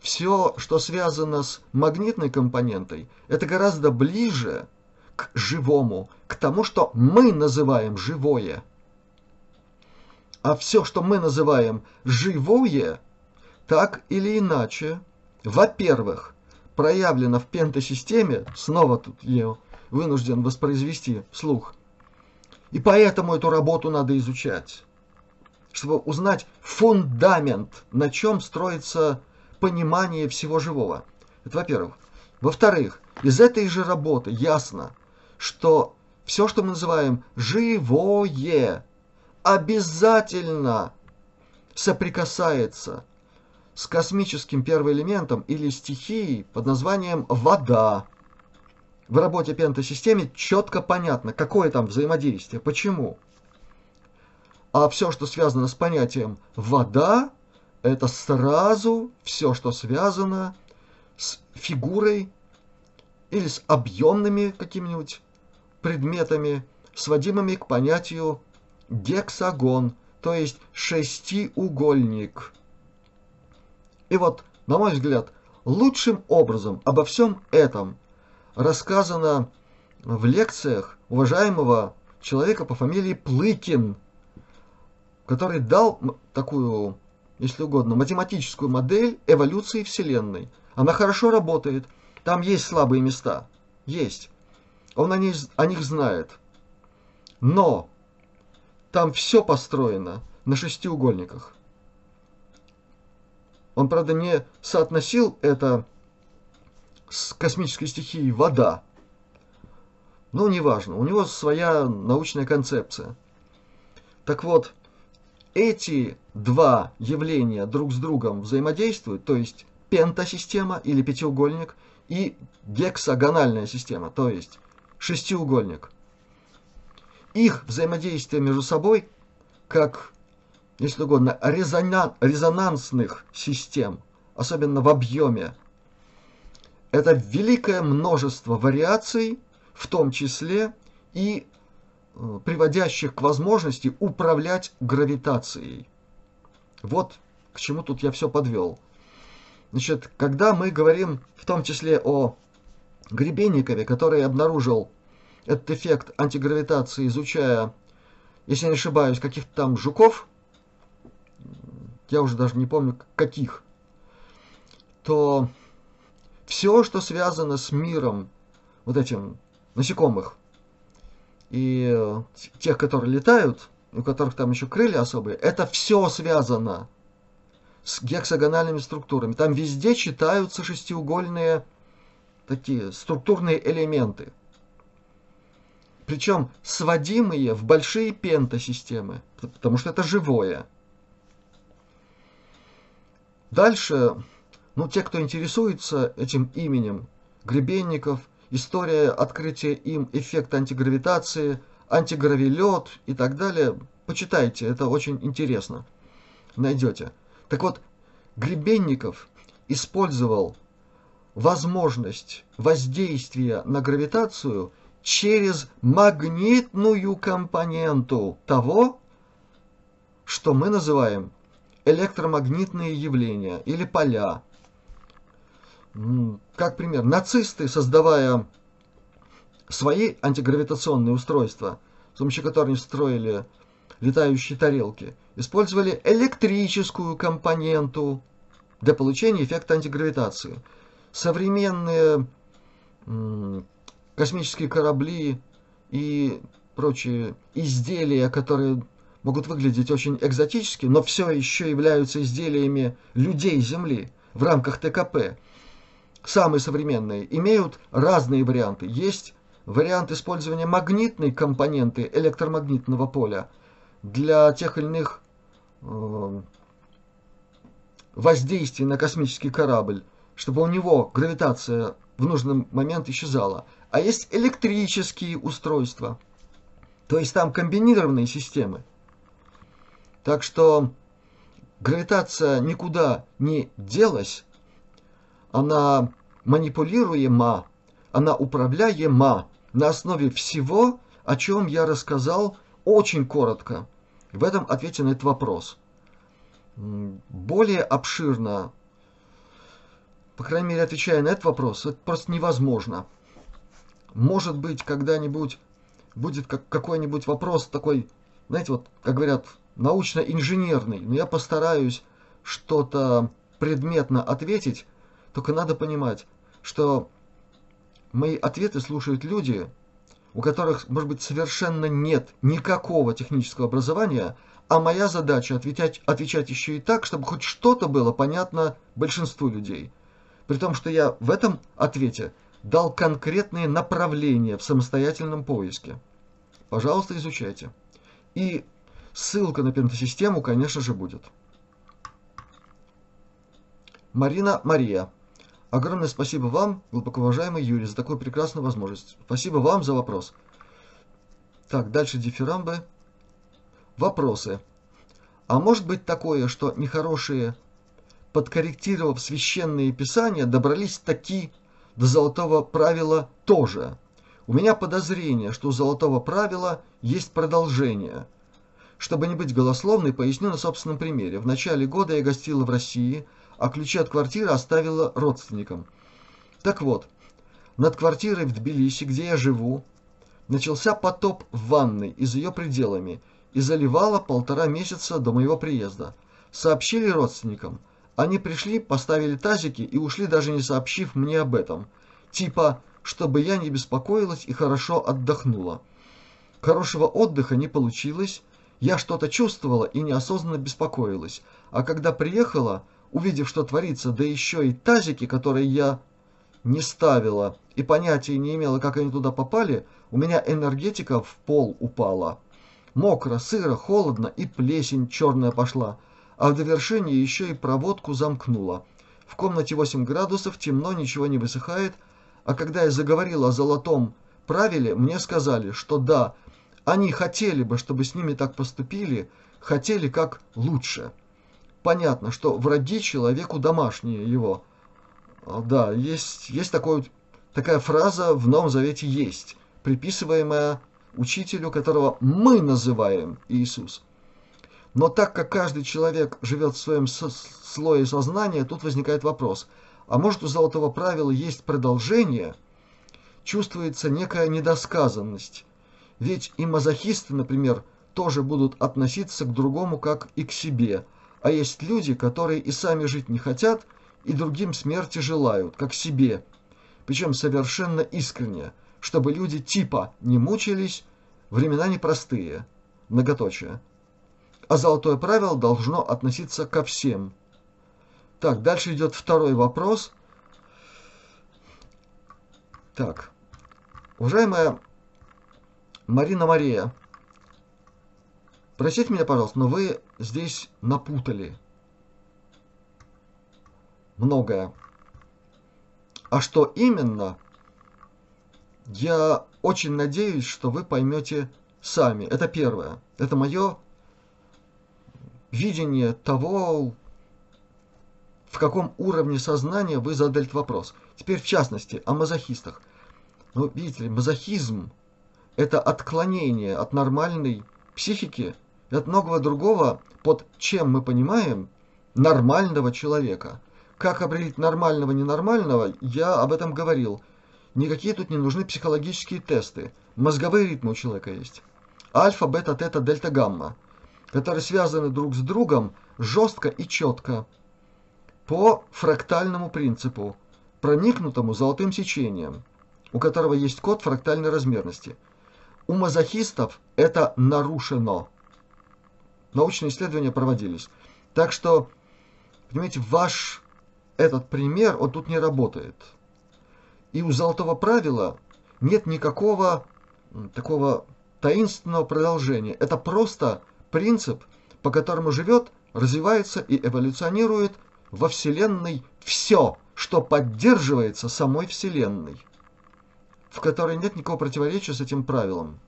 Speaker 2: все, что связано с магнитной компонентой, это гораздо ближе к живому, к тому, что мы называем живое. А все, что мы называем живое, так или иначе, во-первых, проявлено в пентасистеме, снова тут я вынужден воспроизвести вслух, и поэтому эту работу надо изучать, чтобы узнать фундамент, на чем строится понимание всего живого. Это во-первых. Во-вторых, из этой же работы ясно, что все, что мы называем живое, обязательно соприкасается с космическим первоэлементом или стихией под названием вода. В работе пентасистеме четко понятно, какое там взаимодействие, почему. А все, что связано с понятием вода, это сразу все, что связано с фигурой или с объемными какими-нибудь предметами, сводимыми к понятию гексагон, то есть шестиугольник. И вот, на мой взгляд, лучшим образом обо всем этом рассказано в лекциях уважаемого человека по фамилии Плыкин, который дал такую, если угодно, математическую модель эволюции Вселенной. Она хорошо работает, там есть слабые места, есть. Он о них, о них знает. Но там все построено на шестиугольниках. Он, правда, не соотносил это с космической стихией вода. Ну, неважно, у него своя научная концепция. Так вот, эти два явления друг с другом взаимодействуют, то есть пентасистема или пятиугольник и гексагональная система, то есть шестиугольник их взаимодействие между собой, как, если угодно, резонансных систем, особенно в объеме, это великое множество вариаций, в том числе и э, приводящих к возможности управлять гравитацией. Вот к чему тут я все подвел. Значит, когда мы говорим в том числе о Гребенникове, который обнаружил этот эффект антигравитации, изучая, если не ошибаюсь, каких-то там жуков, я уже даже не помню каких, то все, что связано с миром вот этим насекомых и тех, которые летают, у которых там еще крылья особые, это все связано с гексагональными структурами. Там везде читаются шестиугольные такие структурные элементы причем сводимые в большие пентасистемы, потому что это живое. Дальше, ну, те, кто интересуется этим именем, Гребенников, история открытия им эффекта антигравитации, антигравилет и так далее, почитайте, это очень интересно, найдете. Так вот, Гребенников использовал возможность воздействия на гравитацию – через магнитную компоненту того, что мы называем электромагнитные явления или поля. Как пример, нацисты, создавая свои антигравитационные устройства, с помощью которых они строили летающие тарелки, использовали электрическую компоненту для получения эффекта антигравитации. Современные космические корабли и прочие изделия, которые могут выглядеть очень экзотически, но все еще являются изделиями людей Земли в рамках ТКП, самые современные, имеют разные варианты. Есть вариант использования магнитной компоненты электромагнитного поля для тех или иных э, воздействий на космический корабль, чтобы у него гравитация в нужный момент исчезала а есть электрические устройства. То есть там комбинированные системы. Так что гравитация никуда не делась. Она манипулируема, она управляема на основе всего, о чем я рассказал очень коротко в этом ответе на этот вопрос. Более обширно, по крайней мере, отвечая на этот вопрос, это просто невозможно. Может быть, когда-нибудь будет как какой-нибудь вопрос такой, знаете, вот, как говорят, научно-инженерный, но я постараюсь что-то предметно ответить, только надо понимать, что мои ответы слушают люди, у которых, может быть, совершенно нет никакого технического образования, а моя задача отвечать, отвечать еще и так, чтобы хоть что-то было понятно большинству людей. При том, что я в этом ответе дал конкретные направления в самостоятельном поиске. Пожалуйста, изучайте. И ссылка на пентасистему, конечно же, будет. Марина Мария. Огромное спасибо вам, глубоко уважаемый Юрий, за такую прекрасную возможность. Спасибо вам за вопрос. Так, дальше дифирамбы. Вопросы. А может быть такое, что нехорошие, подкорректировав священные писания, добрались таки до золотого правила тоже? У меня подозрение, что у золотого правила есть продолжение. Чтобы не быть голословной, поясню на собственном примере. В начале года я гостила в России – а ключи от квартиры оставила родственникам. Так вот, над квартирой в Тбилиси, где я живу, начался потоп в ванной и за ее пределами и заливало полтора месяца до моего приезда. Сообщили родственникам. Они пришли, поставили тазики и ушли, даже не сообщив мне об этом. Типа, чтобы я не беспокоилась и хорошо отдохнула. Хорошего отдыха не получилось, я что-то чувствовала и неосознанно беспокоилась. А когда приехала, увидев, что творится, да еще и тазики, которые я не ставила и понятия не имела, как они туда попали, у меня энергетика в пол упала. Мокро, сыро, холодно и плесень черная пошла, а в довершение еще и проводку замкнула. В комнате 8 градусов, темно, ничего не высыхает, а когда я заговорила о золотом правиле, мне сказали, что да, они хотели бы, чтобы с ними так поступили, хотели как лучше понятно, что враги человеку домашние его. А, да, есть, есть такой, такая фраза в Новом Завете есть, приписываемая учителю, которого мы называем Иисус. Но так как каждый человек живет в своем слое сознания, тут возникает вопрос, а может у золотого правила есть продолжение? Чувствуется некая недосказанность. Ведь и мазохисты, например, тоже будут относиться к другому как и к себе – а есть люди, которые и сами жить не хотят, и другим смерти желают, как себе. Причем совершенно искренне, чтобы люди типа не мучились, времена непростые. Многоточие. А золотое правило должно относиться ко всем. Так, дальше идет второй вопрос. Так, уважаемая Марина Мария, Простите меня, пожалуйста, но вы здесь напутали многое. А что именно, я очень надеюсь, что вы поймете сами. Это первое. Это мое видение того, в каком уровне сознания вы задали этот вопрос. Теперь, в частности, о мазохистах. Ну, видите ли, мазохизм – это отклонение от нормальной психики – и от многого другого, под чем мы понимаем нормального человека. Как определить нормального ненормального, я об этом говорил. Никакие тут не нужны психологические тесты. Мозговые ритмы у человека есть. Альфа, бета, тета, дельта, гамма, которые связаны друг с другом жестко и четко по фрактальному принципу, проникнутому золотым сечением, у которого есть код фрактальной размерности. У мазохистов это нарушено научные исследования проводились. Так что, понимаете, ваш этот пример, он тут не работает. И у золотого правила нет никакого такого таинственного продолжения. Это просто принцип, по которому живет, развивается и эволюционирует во Вселенной все, что поддерживается самой Вселенной, в которой нет никакого противоречия с этим правилом.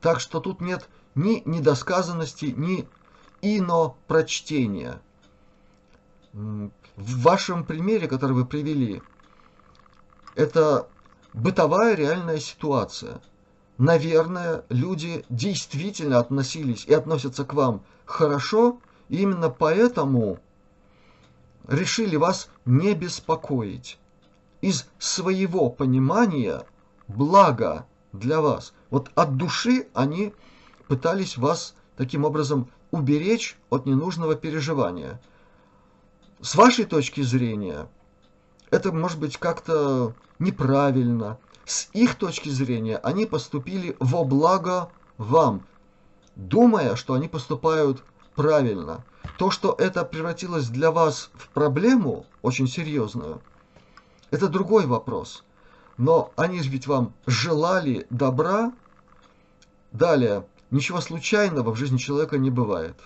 Speaker 2: Так что тут нет ни недосказанности, ни инопрочтения. в вашем примере, который вы привели, это бытовая реальная ситуация. Наверное, люди действительно относились и относятся к вам хорошо, и именно поэтому решили вас не беспокоить. Из своего понимания блага для вас. Вот от души они пытались вас таким образом уберечь от ненужного переживания. С вашей точки зрения, это может быть как-то неправильно. С их точки зрения, они поступили во благо вам, думая, что они поступают правильно. То, что это превратилось для вас в проблему очень серьезную, это другой вопрос. Но они же ведь вам желали добра. Далее, ничего случайного в жизни человека не бывает.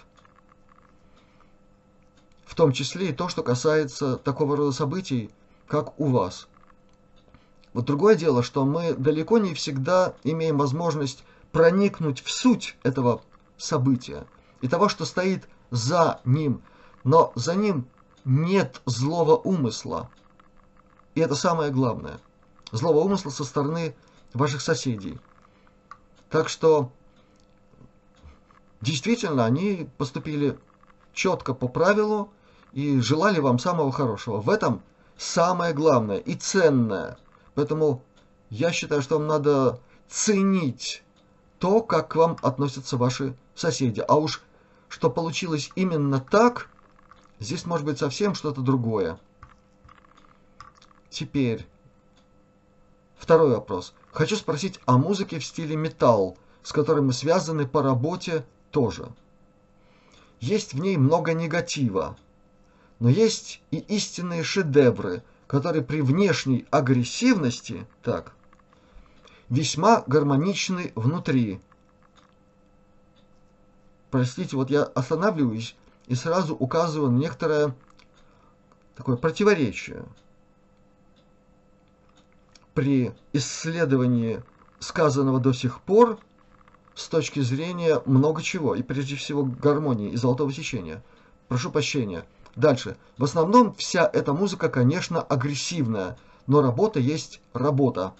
Speaker 2: В том числе и то, что касается такого рода событий, как у вас. Вот другое дело, что мы далеко не всегда имеем возможность проникнуть в суть этого события и того, что стоит за ним. Но за ним нет злого умысла. И это самое главное. Злого умысла со стороны ваших соседей. Так что действительно они поступили четко по правилу и желали вам самого хорошего. В этом самое главное и ценное. Поэтому я считаю, что вам надо ценить то, как к вам относятся ваши соседи. А уж что получилось именно так, здесь может быть совсем что-то другое. Теперь второй вопрос. Хочу спросить о музыке в стиле металл, с которой мы связаны по работе тоже. Есть в ней много негатива, но есть и истинные шедевры, которые при внешней агрессивности, так, весьма гармоничны внутри. Простите, вот я останавливаюсь и сразу указываю на некоторое такое противоречие. При исследовании сказанного до сих пор с точки зрения много чего, и прежде всего гармонии и золотого сечения. Прошу прощения. Дальше. В основном вся эта музыка, конечно, агрессивная, но работа есть работа.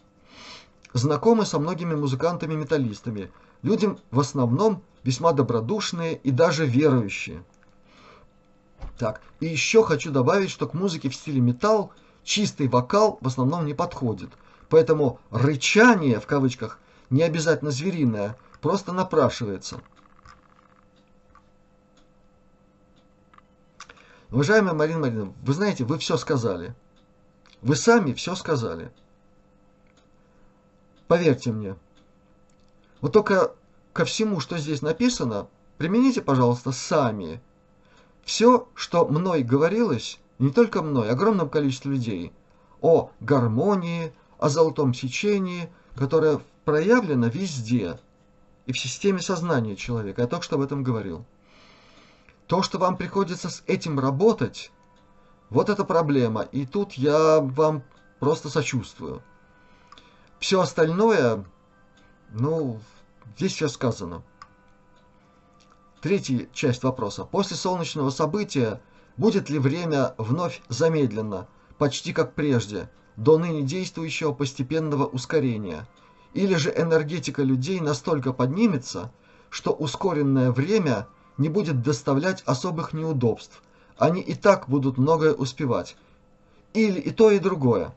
Speaker 2: Знакомы со многими музыкантами-металлистами. Люди в основном весьма добродушные и даже верующие. Так, и еще хочу добавить, что к музыке в стиле металл чистый вокал в основном не подходит. Поэтому рычание, в кавычках, не обязательно звериное, просто напрашивается. Уважаемая Марина Марина, вы знаете, вы все сказали. Вы сами все сказали. Поверьте мне. Вот только ко всему, что здесь написано, примените, пожалуйста, сами. Все, что мной говорилось, не только мной, огромном количестве людей, о гармонии, о золотом сечении, которое проявлено везде и в системе сознания человека. Я только что об этом говорил. То, что вам приходится с этим работать, вот это проблема. И тут я вам просто сочувствую. Все остальное, ну, здесь все сказано. Третья часть вопроса. После солнечного события будет ли время вновь замедлено, почти как прежде, до ныне действующего постепенного ускорения? Или же энергетика людей настолько поднимется, что ускоренное время – не будет доставлять особых неудобств. Они и так будут многое успевать. Или и то, и другое.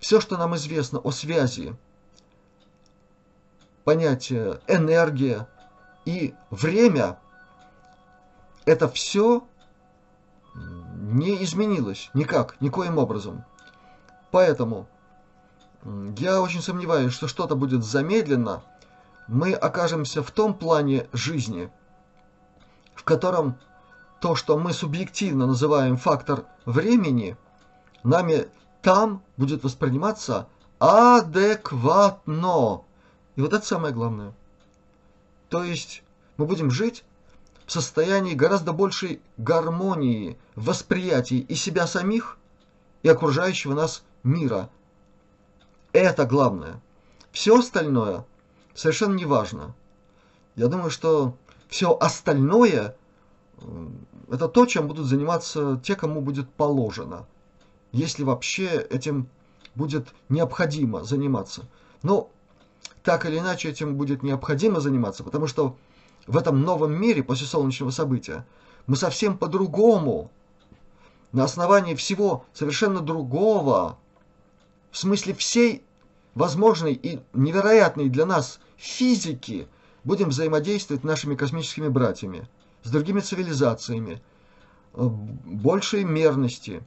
Speaker 2: Все, что нам известно о связи, понятие энергия и время, это все не изменилось никак, никоим образом. Поэтому я очень сомневаюсь, что что-то будет замедлено, мы окажемся в том плане жизни, в котором то, что мы субъективно называем фактор времени, нами там будет восприниматься адекватно. И вот это самое главное. То есть мы будем жить в состоянии гораздо большей гармонии в восприятии и себя самих, и окружающего нас мира. Это главное. Все остальное – совершенно не важно. Я думаю, что все остальное э, это то, чем будут заниматься те, кому будет положено. Если вообще этим будет необходимо заниматься. Но так или иначе этим будет необходимо заниматься, потому что в этом новом мире после солнечного события мы совсем по-другому, на основании всего совершенно другого, в смысле всей возможной и невероятной для нас физики, будем взаимодействовать нашими космическими братьями, с другими цивилизациями, э, большей мерности,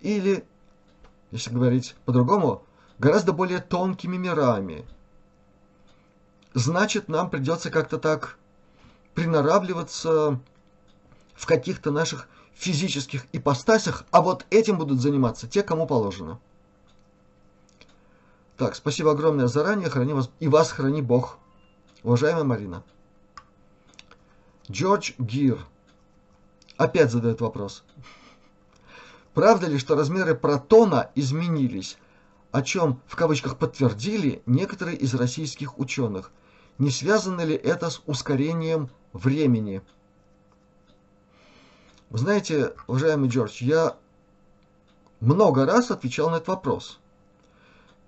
Speaker 2: или, если говорить по-другому, гораздо более тонкими мирами. Значит, нам придется как-то так приноравливаться в каких-то наших физических ипостасях, а вот этим будут заниматься те, кому положено. Так, спасибо огромное заранее, храни вас, и вас храни Бог. Уважаемая Марина. Джордж Гир опять задает вопрос. Правда ли, что размеры протона изменились, о чем в кавычках подтвердили некоторые из российских ученых? Не связано ли это с ускорением времени? Вы знаете, уважаемый Джордж, я много раз отвечал на этот вопрос.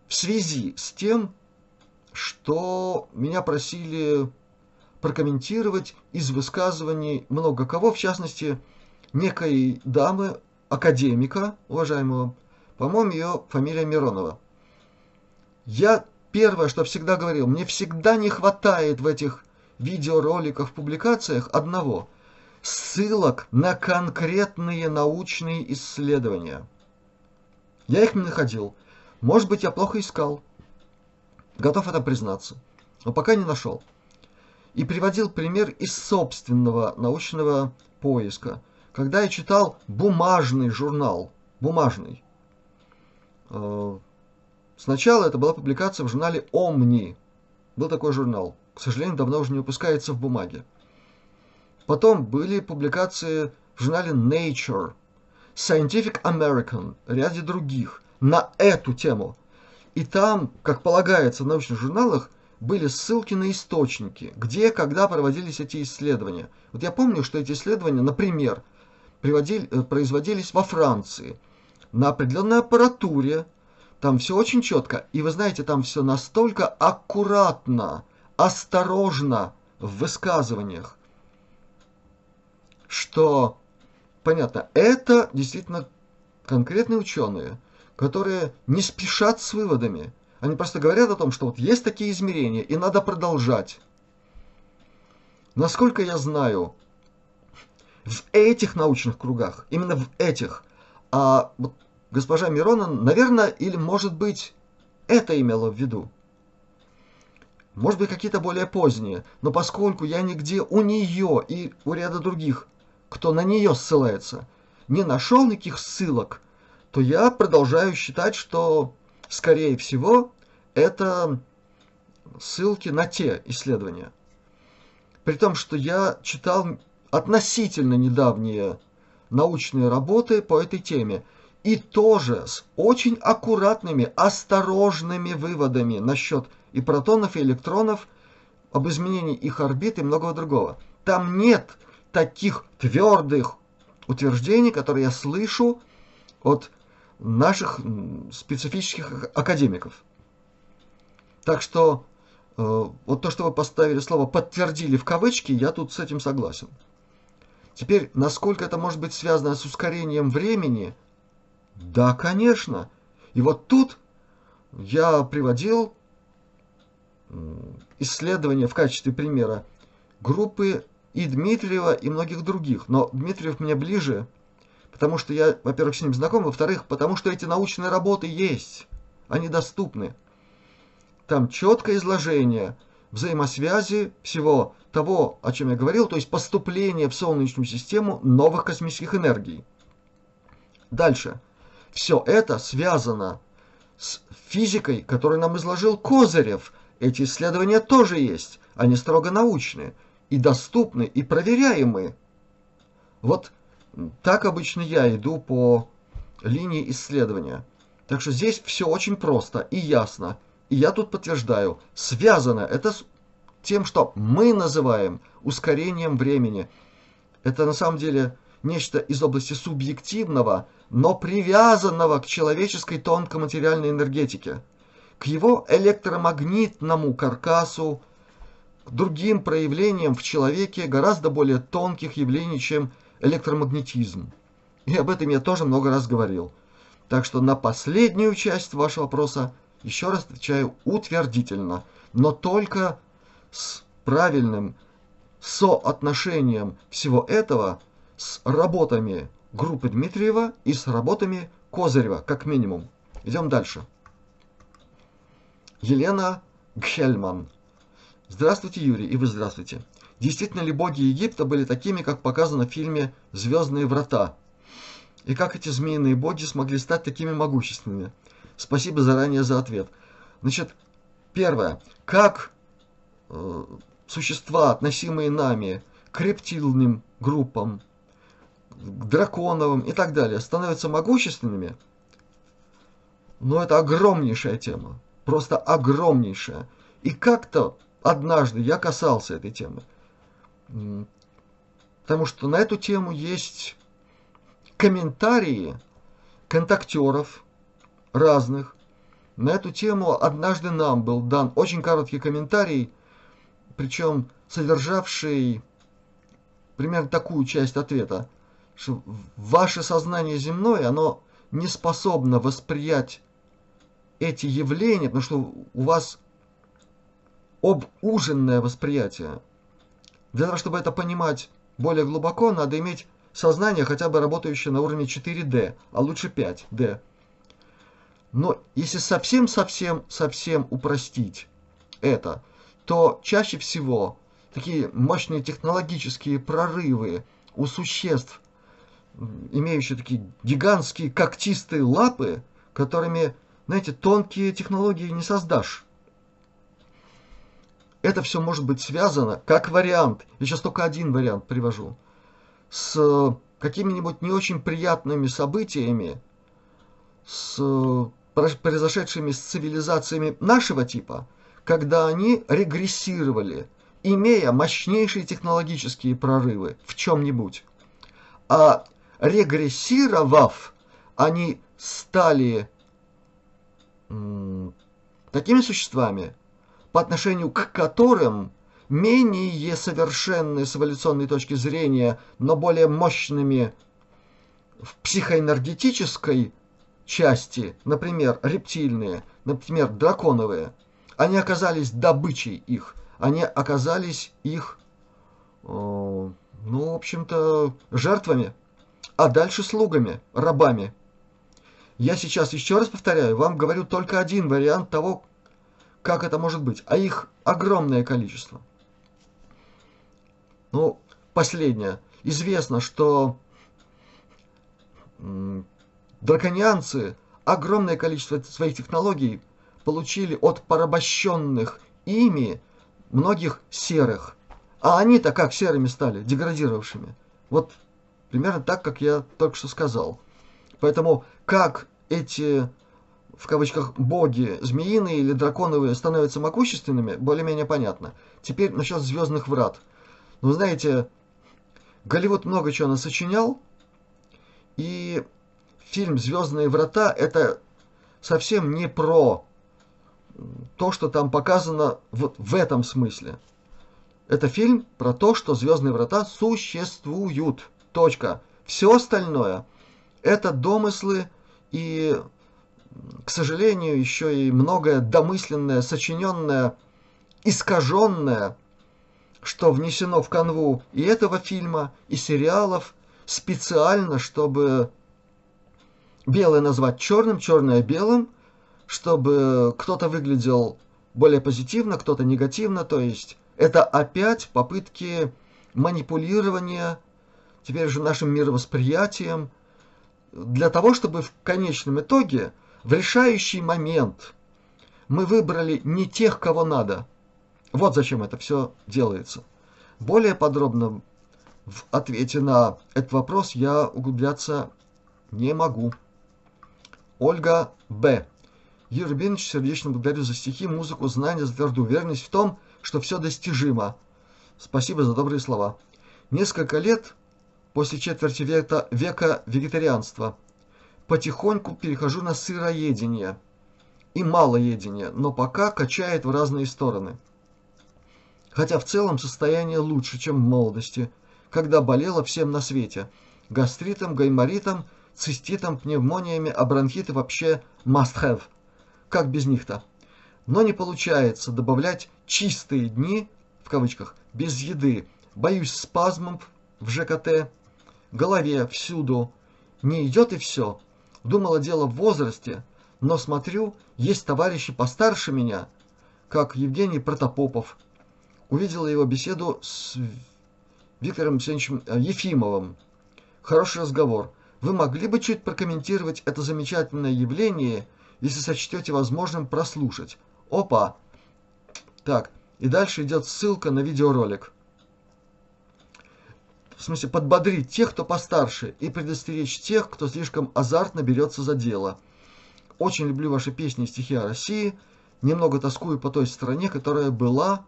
Speaker 2: В связи с тем, что меня просили прокомментировать из высказываний много кого, в частности, некой дамы, академика, уважаемого, по-моему, ее фамилия Миронова. Я первое, что всегда говорил, мне всегда не хватает в этих видеороликах, публикациях одного – ссылок на конкретные научные исследования. Я их не находил. Может быть, я плохо искал. Готов это признаться. Но пока не нашел. И приводил пример из собственного научного поиска. Когда я читал бумажный журнал. Бумажный. Э, сначала это была публикация в журнале «Омни». Был такой журнал к сожалению, давно уже не выпускается в бумаге. Потом были публикации в журнале Nature, Scientific American, ряде других на эту тему. И там, как полагается в научных журналах, были ссылки на источники, где, когда проводились эти исследования. Вот я помню, что эти исследования, например, э, производились во Франции на определенной аппаратуре, там все очень четко, и вы знаете, там все настолько аккуратно, осторожно в высказываниях, что, понятно, это действительно конкретные ученые, которые не спешат с выводами. Они просто говорят о том, что вот есть такие измерения, и надо продолжать. Насколько я знаю, в этих научных кругах, именно в этих, а вот госпожа Мирона, наверное, или может быть, это имела в виду – может быть, какие-то более поздние, но поскольку я нигде у нее и у ряда других, кто на нее ссылается, не нашел никаких ссылок, то я продолжаю считать, что, скорее всего, это ссылки на те исследования. При том, что я читал относительно недавние научные работы по этой теме, и тоже с очень аккуратными, осторожными выводами насчет и протонов, и электронов, об изменении их орбит и многого другого. Там нет таких твердых утверждений, которые я слышу от наших специфических академиков. Так что э, вот то, что вы поставили слово «подтвердили» в кавычки, я тут с этим согласен. Теперь, насколько это может быть связано с ускорением времени? Да, конечно. И вот тут я приводил исследования в качестве примера группы и Дмитриева, и многих других. Но Дмитриев мне ближе, потому что я, во-первых, с ним знаком, во-вторых, потому что эти научные работы есть, они доступны. Там четкое изложение взаимосвязи всего того, о чем я говорил, то есть поступление в Солнечную систему новых космических энергий. Дальше. Все это связано с физикой, которую нам изложил Козырев – эти исследования тоже есть, они строго научные и доступны, и проверяемые. Вот так обычно я иду по линии исследования. Так что здесь все очень просто и ясно. И я тут подтверждаю, связано это с тем, что мы называем ускорением времени. Это на самом деле нечто из области субъективного, но привязанного к человеческой тонкоматериальной энергетике, к его электромагнитному каркасу, к другим проявлениям в человеке гораздо более тонких явлений, чем электромагнетизм. И об этом я тоже много раз говорил. Так что на последнюю часть вашего вопроса еще раз отвечаю утвердительно, но только с правильным соотношением всего этого с работами группы Дмитриева и с работами Козырева, как минимум. Идем дальше. Елена Гхельман. Здравствуйте, Юрий, и вы здравствуйте. Действительно ли боги Египта были такими, как показано в фильме «Звездные врата»? И как эти змеиные боги смогли стать такими могущественными? Спасибо заранее за ответ. Значит, первое. Как э, существа, относимые нами к рептильным группам, к драконовым и так далее, становятся могущественными, но это огромнейшая тема. Просто огромнейшая. И как-то однажды я касался этой темы. Потому что на эту тему есть комментарии контактеров разных. На эту тему однажды нам был дан очень короткий комментарий, причем содержавший примерно такую часть ответа, что ваше сознание земное, оно не способно восприять эти явления, потому что у вас обуженное восприятие. Для того, чтобы это понимать более глубоко, надо иметь сознание, хотя бы работающее на уровне 4D, а лучше 5D. Но если совсем-совсем-совсем упростить это, то чаще всего такие мощные технологические прорывы у существ, имеющие такие гигантские когтистые лапы, которыми, знаете, тонкие технологии не создашь. Это все может быть связано, как вариант, я сейчас только один вариант привожу, с какими-нибудь не очень приятными событиями, с произошедшими с цивилизациями нашего типа, когда они регрессировали, имея мощнейшие технологические прорывы в чем-нибудь. А регрессировав, они стали такими существами, по отношению к которым менее совершенные с эволюционной точки зрения, но более мощными в психоэнергетической части, например, рептильные, например, драконовые, они оказались добычей их, они оказались их, э, ну, в общем-то, жертвами, а дальше слугами, рабами. Я сейчас еще раз повторяю, вам говорю только один вариант того, как это может быть? А их огромное количество. Ну, последнее. Известно, что драконианцы огромное количество своих технологий получили от порабощенных ими многих серых. А они-то как серыми стали, деградировавшими. Вот примерно так, как я только что сказал. Поэтому как эти в кавычках боги змеиные или драконовые становятся могущественными, более-менее понятно. Теперь насчет звездных врат. Ну, знаете, Голливуд много чего насочинял, и фильм «Звездные врата» это совсем не про то, что там показано вот в этом смысле. Это фильм про то, что «Звездные врата» существуют. Точка. Все остальное – это домыслы и к сожалению, еще и многое домысленное, сочиненное, искаженное, что внесено в канву и этого фильма, и сериалов, специально, чтобы белое назвать черным, черное белым, чтобы кто-то выглядел более позитивно, кто-то негативно, то есть это опять попытки манипулирования теперь же нашим мировосприятием для того, чтобы в конечном итоге – в решающий момент мы выбрали не тех, кого надо. Вот зачем это все делается. Более подробно в ответе на этот вопрос я углубляться не могу. Ольга Б. Юрий Рубинович, сердечно благодарю за стихи, музыку, знания, за твердую уверенность в том, что все достижимо. Спасибо за добрые слова. Несколько лет после четверти века, века вегетарианства потихоньку перехожу на сыроедение и малоедение, но пока качает в разные стороны. Хотя в целом состояние лучше, чем в молодости, когда болело всем на свете. Гастритом, гайморитом, циститом, пневмониями, а бронхиты вообще must have. Как без них-то? Но не получается добавлять чистые дни, в кавычках, без еды. Боюсь спазмов в ЖКТ, голове, всюду. Не идет и все. Думала дело в возрасте, но смотрю, есть товарищи постарше меня, как Евгений Протопопов. Увидела его беседу с Виктором Алексеевичем э, Ефимовым. Хороший разговор. Вы могли бы чуть прокомментировать это замечательное явление, если сочтете возможным прослушать? Опа! Так, и дальше идет ссылка на видеоролик. В смысле, подбодрить тех, кто постарше, и предостеречь тех, кто слишком азартно берется за дело. Очень люблю ваши песни и стихи о России. Немного тоскую по той стране, которая была,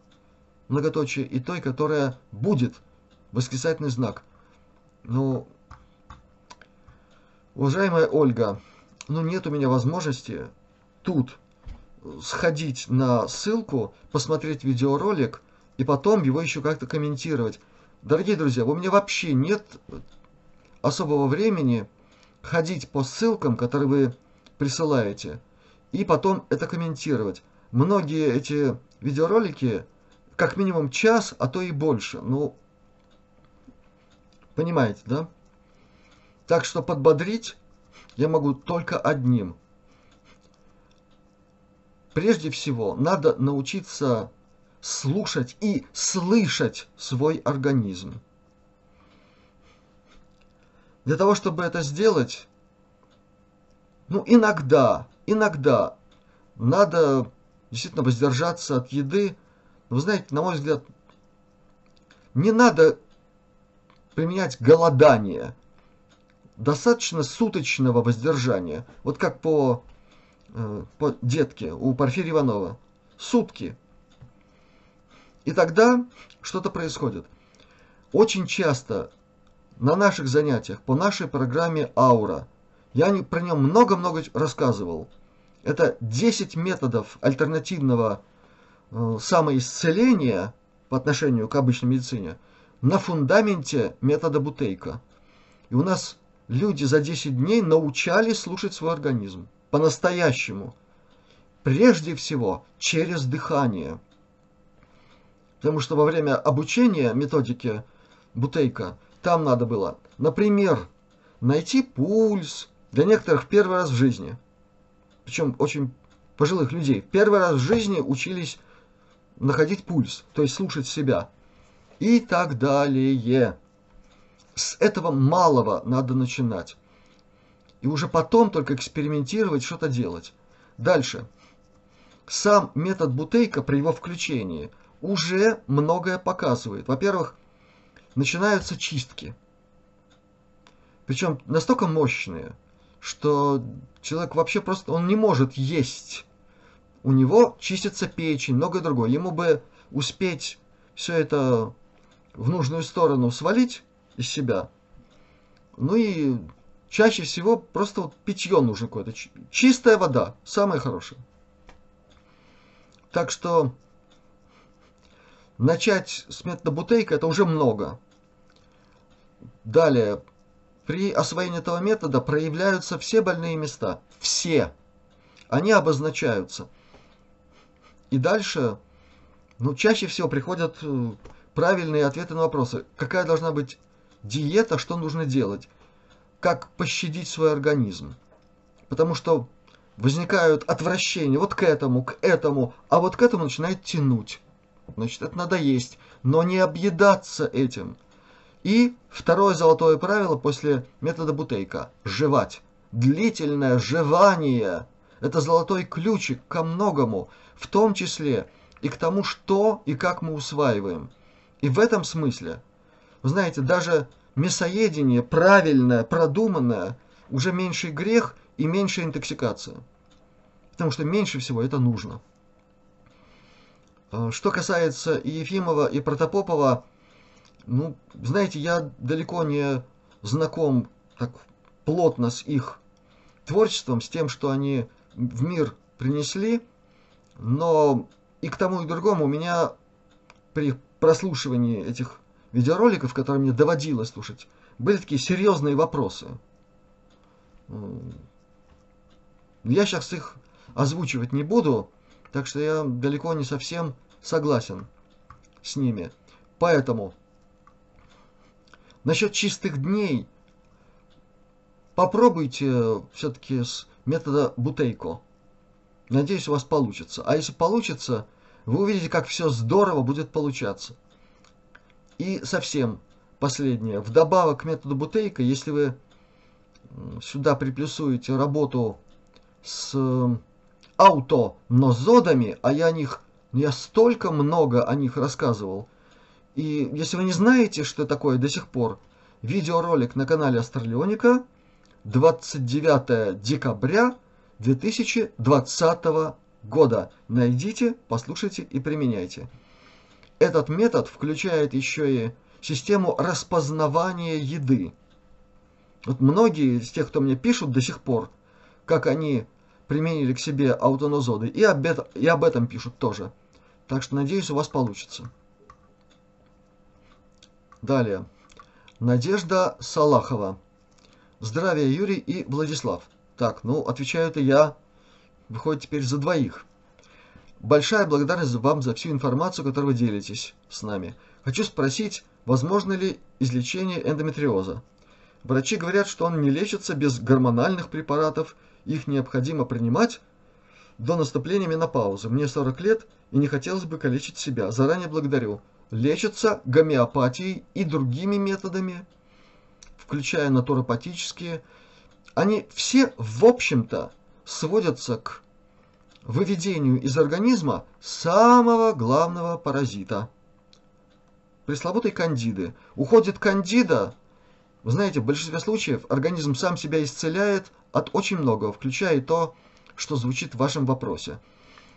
Speaker 2: многоточие, и той, которая будет. Восклицательный знак. Ну, уважаемая Ольга, ну нет у меня возможности тут сходить на ссылку, посмотреть видеоролик и потом его еще как-то комментировать. Дорогие друзья, у меня вообще нет особого времени ходить по ссылкам, которые вы присылаете, и потом это комментировать. Многие эти видеоролики как минимум час, а то и больше. Ну, понимаете, да? Так что подбодрить я могу только одним. Прежде всего, надо научиться слушать и слышать свой организм. Для того, чтобы это сделать, ну, иногда, иногда надо действительно воздержаться от еды. Вы знаете, на мой взгляд, не надо применять голодание. Достаточно суточного воздержания. Вот как по, э, по детке у Порфирия Иванова. Сутки. И тогда что-то происходит. Очень часто на наших занятиях по нашей программе «Аура» я про нем много-много рассказывал. Это 10 методов альтернативного э, самоисцеления по отношению к обычной медицине на фундаменте метода Бутейка. И у нас люди за 10 дней научались слушать свой организм по-настоящему. Прежде всего через дыхание. Потому что во время обучения методики Бутейка там надо было, например, найти пульс для некоторых первый раз в жизни. Причем очень пожилых людей. Первый раз в жизни учились находить пульс, то есть слушать себя. И так далее. С этого малого надо начинать. И уже потом только экспериментировать, что-то делать. Дальше. Сам метод Бутейка при его включении уже многое показывает. Во-первых, начинаются чистки. Причем настолько мощные, что человек вообще просто, он не может есть. У него чистится печень, многое другое. Ему бы успеть все это в нужную сторону свалить, из себя. Ну и чаще всего просто вот питье нужно какое-то. Чистая вода, самая хорошая. Так что начать с метода бутейка это уже много. Далее, при освоении этого метода проявляются все больные места. Все. Они обозначаются. И дальше, ну, чаще всего приходят э, правильные ответы на вопросы. Какая должна быть диета, что нужно делать, как пощадить свой организм. Потому что возникают отвращения вот к этому, к этому, а вот к этому начинает тянуть. Значит, это надо есть, но не объедаться этим. И второе золотое правило после метода Бутейка – жевать. Длительное жевание – это золотой ключик ко многому, в том числе и к тому, что и как мы усваиваем. И в этом смысле – вы знаете, даже мясоедение правильное, продуманное, уже меньший грех и меньшая интоксикация. потому что меньше всего это нужно. А, что касается Ефимова, и Протопопова, ну, знаете, я далеко не знаком так плотно с их творчеством, с тем, что они в мир принесли, но и к тому и к другому у меня при прослушивании этих видеороликов, которые мне доводилось слушать, были такие серьезные вопросы. Я сейчас их озвучивать не буду, так что я далеко не совсем согласен с ними. Поэтому насчет чистых дней попробуйте все-таки с метода Бутейко. Надеюсь, у вас получится. А если получится, вы увидите, как все здорово будет получаться. И совсем последнее. Вдобавок к методу Бутейко, если вы сюда приплюсуете работу с аутонозодами, а я о них, я столько много о них рассказывал. И если вы не знаете, что такое до сих пор, видеоролик на канале Астралионика 29 декабря 2020 года. Найдите, послушайте и применяйте. Этот метод включает еще и систему распознавания еды. Вот многие из тех, кто мне пишут до сих пор, как они применили к себе аутонозоды, и об, это, и об этом пишут тоже. Так что надеюсь, у вас получится. Далее. Надежда Салахова. Здравия, Юрий и Владислав. Так, ну, отвечаю это я. Выходит теперь за двоих. Большая благодарность вам за всю информацию, которую вы делитесь с нами. Хочу спросить, возможно ли излечение эндометриоза? Врачи говорят, что он не лечится без гормональных препаратов их необходимо принимать до наступления менопаузы. Мне 40 лет и не хотелось бы калечить себя. Заранее благодарю. Лечатся гомеопатией и другими методами, включая натуропатические. Они все, в общем-то, сводятся к выведению из организма самого главного паразита. Пресловутой кандиды. Уходит кандида, вы знаете, в большинстве случаев организм сам себя исцеляет от очень многого, включая и то, звучит в вашем вопросе.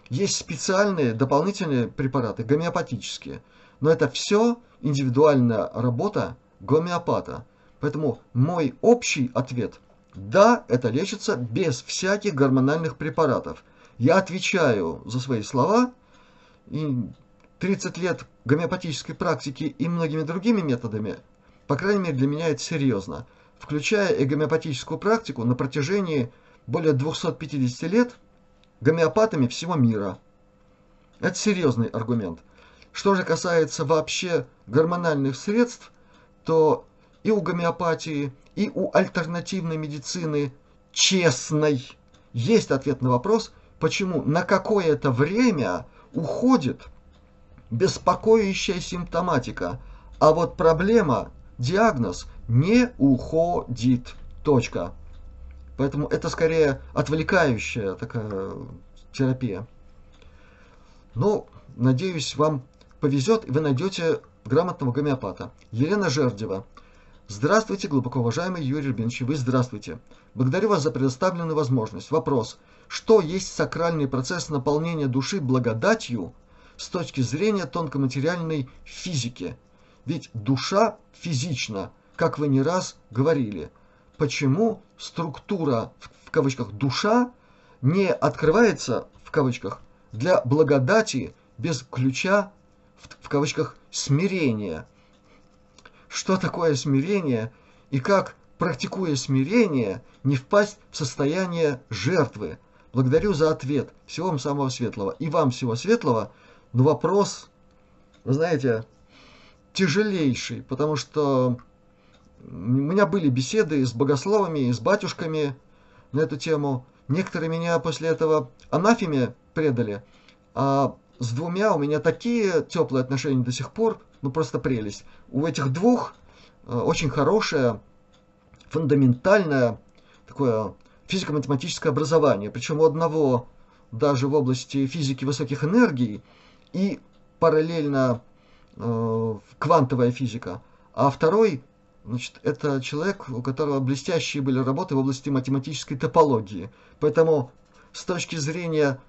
Speaker 2: Есть специальные дополнительные препараты, гомеопатические, но это все индивидуальная работа гомеопата. Поэтому мой общий ответ – да, это лечится без всяких гормональных препаратов. Я отвечаю за свои слова, и 30 лет гомеопатической практики и многими другими методами по крайней мере, для меня это серьезно. Включая и гомеопатическую практику на протяжении более 250 лет гомеопатами всего мира. Это серьезный аргумент. Что же касается вообще гормональных средств, то и у гомеопатии, и у альтернативной медицины честной есть ответ на вопрос, почему на какое-то время уходит беспокоящая симптоматика, а вот проблема диагноз не уходит. Точка. Поэтому это скорее отвлекающая такая терапия. Ну, надеюсь, вам повезет, и вы найдете грамотного гомеопата. Елена Жердева. Здравствуйте, глубоко уважаемый Юрий Рубинович, вы здравствуйте. Благодарю вас за предоставленную возможность. Вопрос. Что есть сакральный процесс наполнения души благодатью с точки зрения тонкоматериальной физики? Ведь душа физична, как вы не раз говорили. Почему структура, в кавычках, душа не открывается, в кавычках, для благодати без ключа, в кавычках, смирения? Что такое смирение и как, практикуя смирение, не впасть в состояние жертвы? Благодарю за ответ. Всего вам самого светлого. И вам всего светлого. Но вопрос, вы знаете, тяжелейший, потому что у меня были беседы с богословами, с батюшками на эту тему. Некоторые меня после этого анафеме предали, а с двумя у меня такие теплые отношения до сих пор, ну просто прелесть. У этих двух э, очень хорошее, фундаментальное такое физико-математическое образование. Причем у одного даже в области физики высоких энергий и параллельно Э, квантовая физика, а второй значит, это человек, у которого блестящие были работы в области математической топологии. Поэтому с точки зрения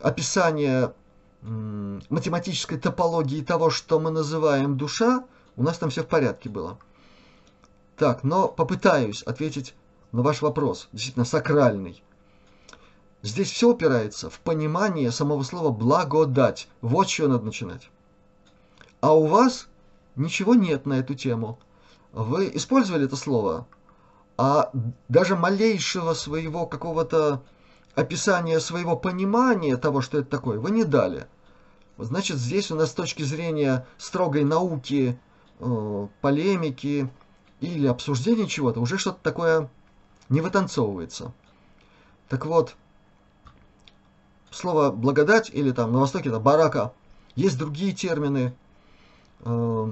Speaker 2: описания математической топологии того, что мы называем душа, у нас там все в порядке было. Так, но попытаюсь ответить на ваш вопрос, действительно сакральный. Здесь все упирается в понимание самого слова «благодать». Вот с чего надо начинать. А у вас ничего нет на эту тему. Вы использовали это слово, а даже малейшего своего какого-то описания своего понимания того, что это такое, вы не дали. Значит, здесь у нас с точки зрения строгой науки, э, полемики или обсуждения чего-то уже что-то такое не вытанцовывается. Так вот, слово «благодать» или там на Востоке это «барака», есть другие термины, э,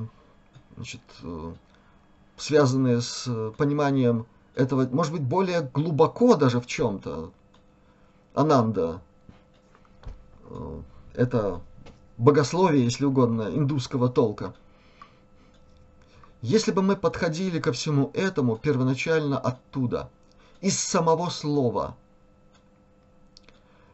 Speaker 2: значит, э, связанные с пониманием этого, может быть, более глубоко даже в чем-то. Ананда э, – это богословие, если угодно, индусского толка. Если бы мы подходили ко всему этому первоначально оттуда, из самого слова,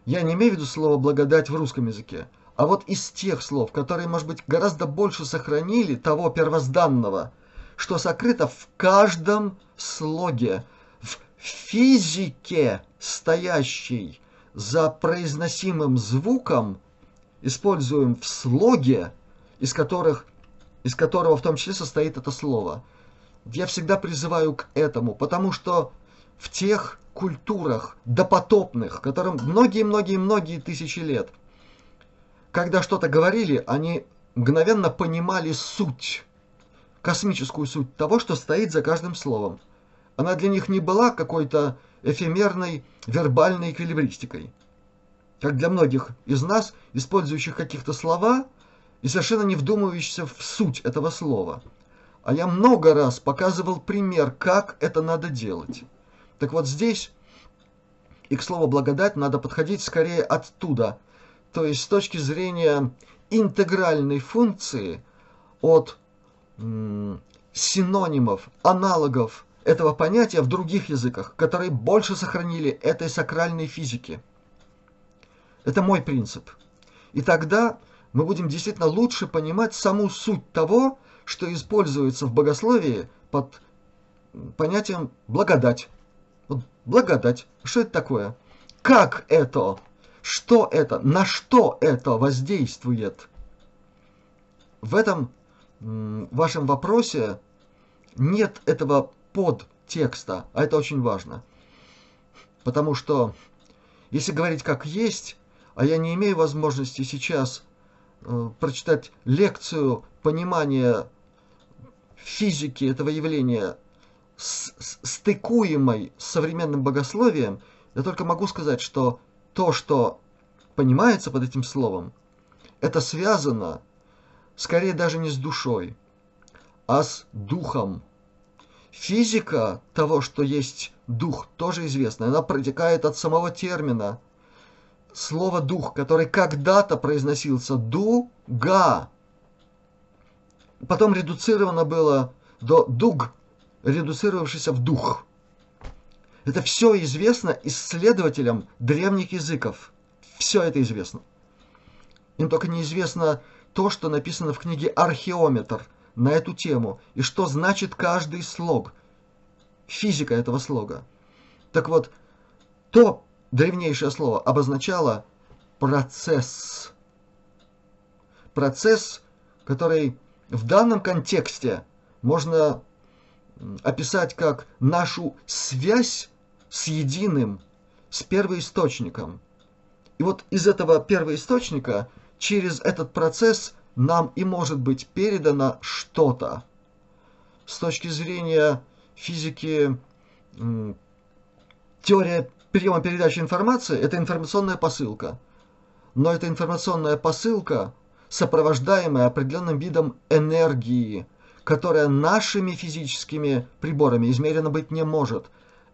Speaker 2: я не имею в виду слово «благодать» в русском языке, а вот из тех слов, которые, может быть, гораздо больше сохранили того первозданного, что сокрыто в каждом слоге, в физике стоящей за произносимым звуком используем в слоге, из, которых, из которого в том числе состоит это слово. Я всегда призываю к этому, потому что в тех культурах допотопных, которым многие-многие-многие тысячи лет, когда что-то говорили, они мгновенно понимали суть, космическую суть того, что стоит за каждым словом. Она для них не была какой-то эфемерной вербальной эквилибристикой. Как для многих из нас, использующих каких-то слова и совершенно не вдумывающихся в суть этого слова. А я много раз показывал пример, как это надо делать. Так вот здесь и к слову благодать надо подходить скорее оттуда, то есть с точки зрения интегральной функции от синонимов, аналогов этого понятия в других языках, которые больше сохранили этой сакральной физики. Это мой принцип. И тогда мы будем действительно лучше понимать саму суть того, что используется в богословии под понятием благодать. Вот благодать. Что это такое? Как это? Что это? На что это воздействует? В этом вашем вопросе нет этого под текста, а это очень важно. Потому что, если говорить как есть, а я не имею возможности сейчас э, прочитать лекцию понимания физики этого явления, с, с, стыкуемой с современным богословием, я только могу сказать, что то, что понимается под этим словом, это связано скорее даже не с душой, а с духом Физика того, что есть дух, тоже известна. Она протекает от самого термина. Слово «дух», который когда-то произносился «дуга», потом редуцировано было до «дуг», редуцировавшийся в «дух». Это все известно исследователям древних языков. Все это известно. Им только неизвестно то, что написано в книге «Археометр», на эту тему и что значит каждый слог, физика этого слога. Так вот, то древнейшее слово обозначало процесс. Процесс, который в данном контексте можно описать как нашу связь с единым, с первоисточником. И вот из этого первоисточника через этот процесс нам и может быть передано что-то. С точки зрения физики, теория приема передачи информации – это информационная посылка. Но эта информационная посылка, сопровождаемая определенным видом энергии, которая нашими физическими приборами измерена быть не может.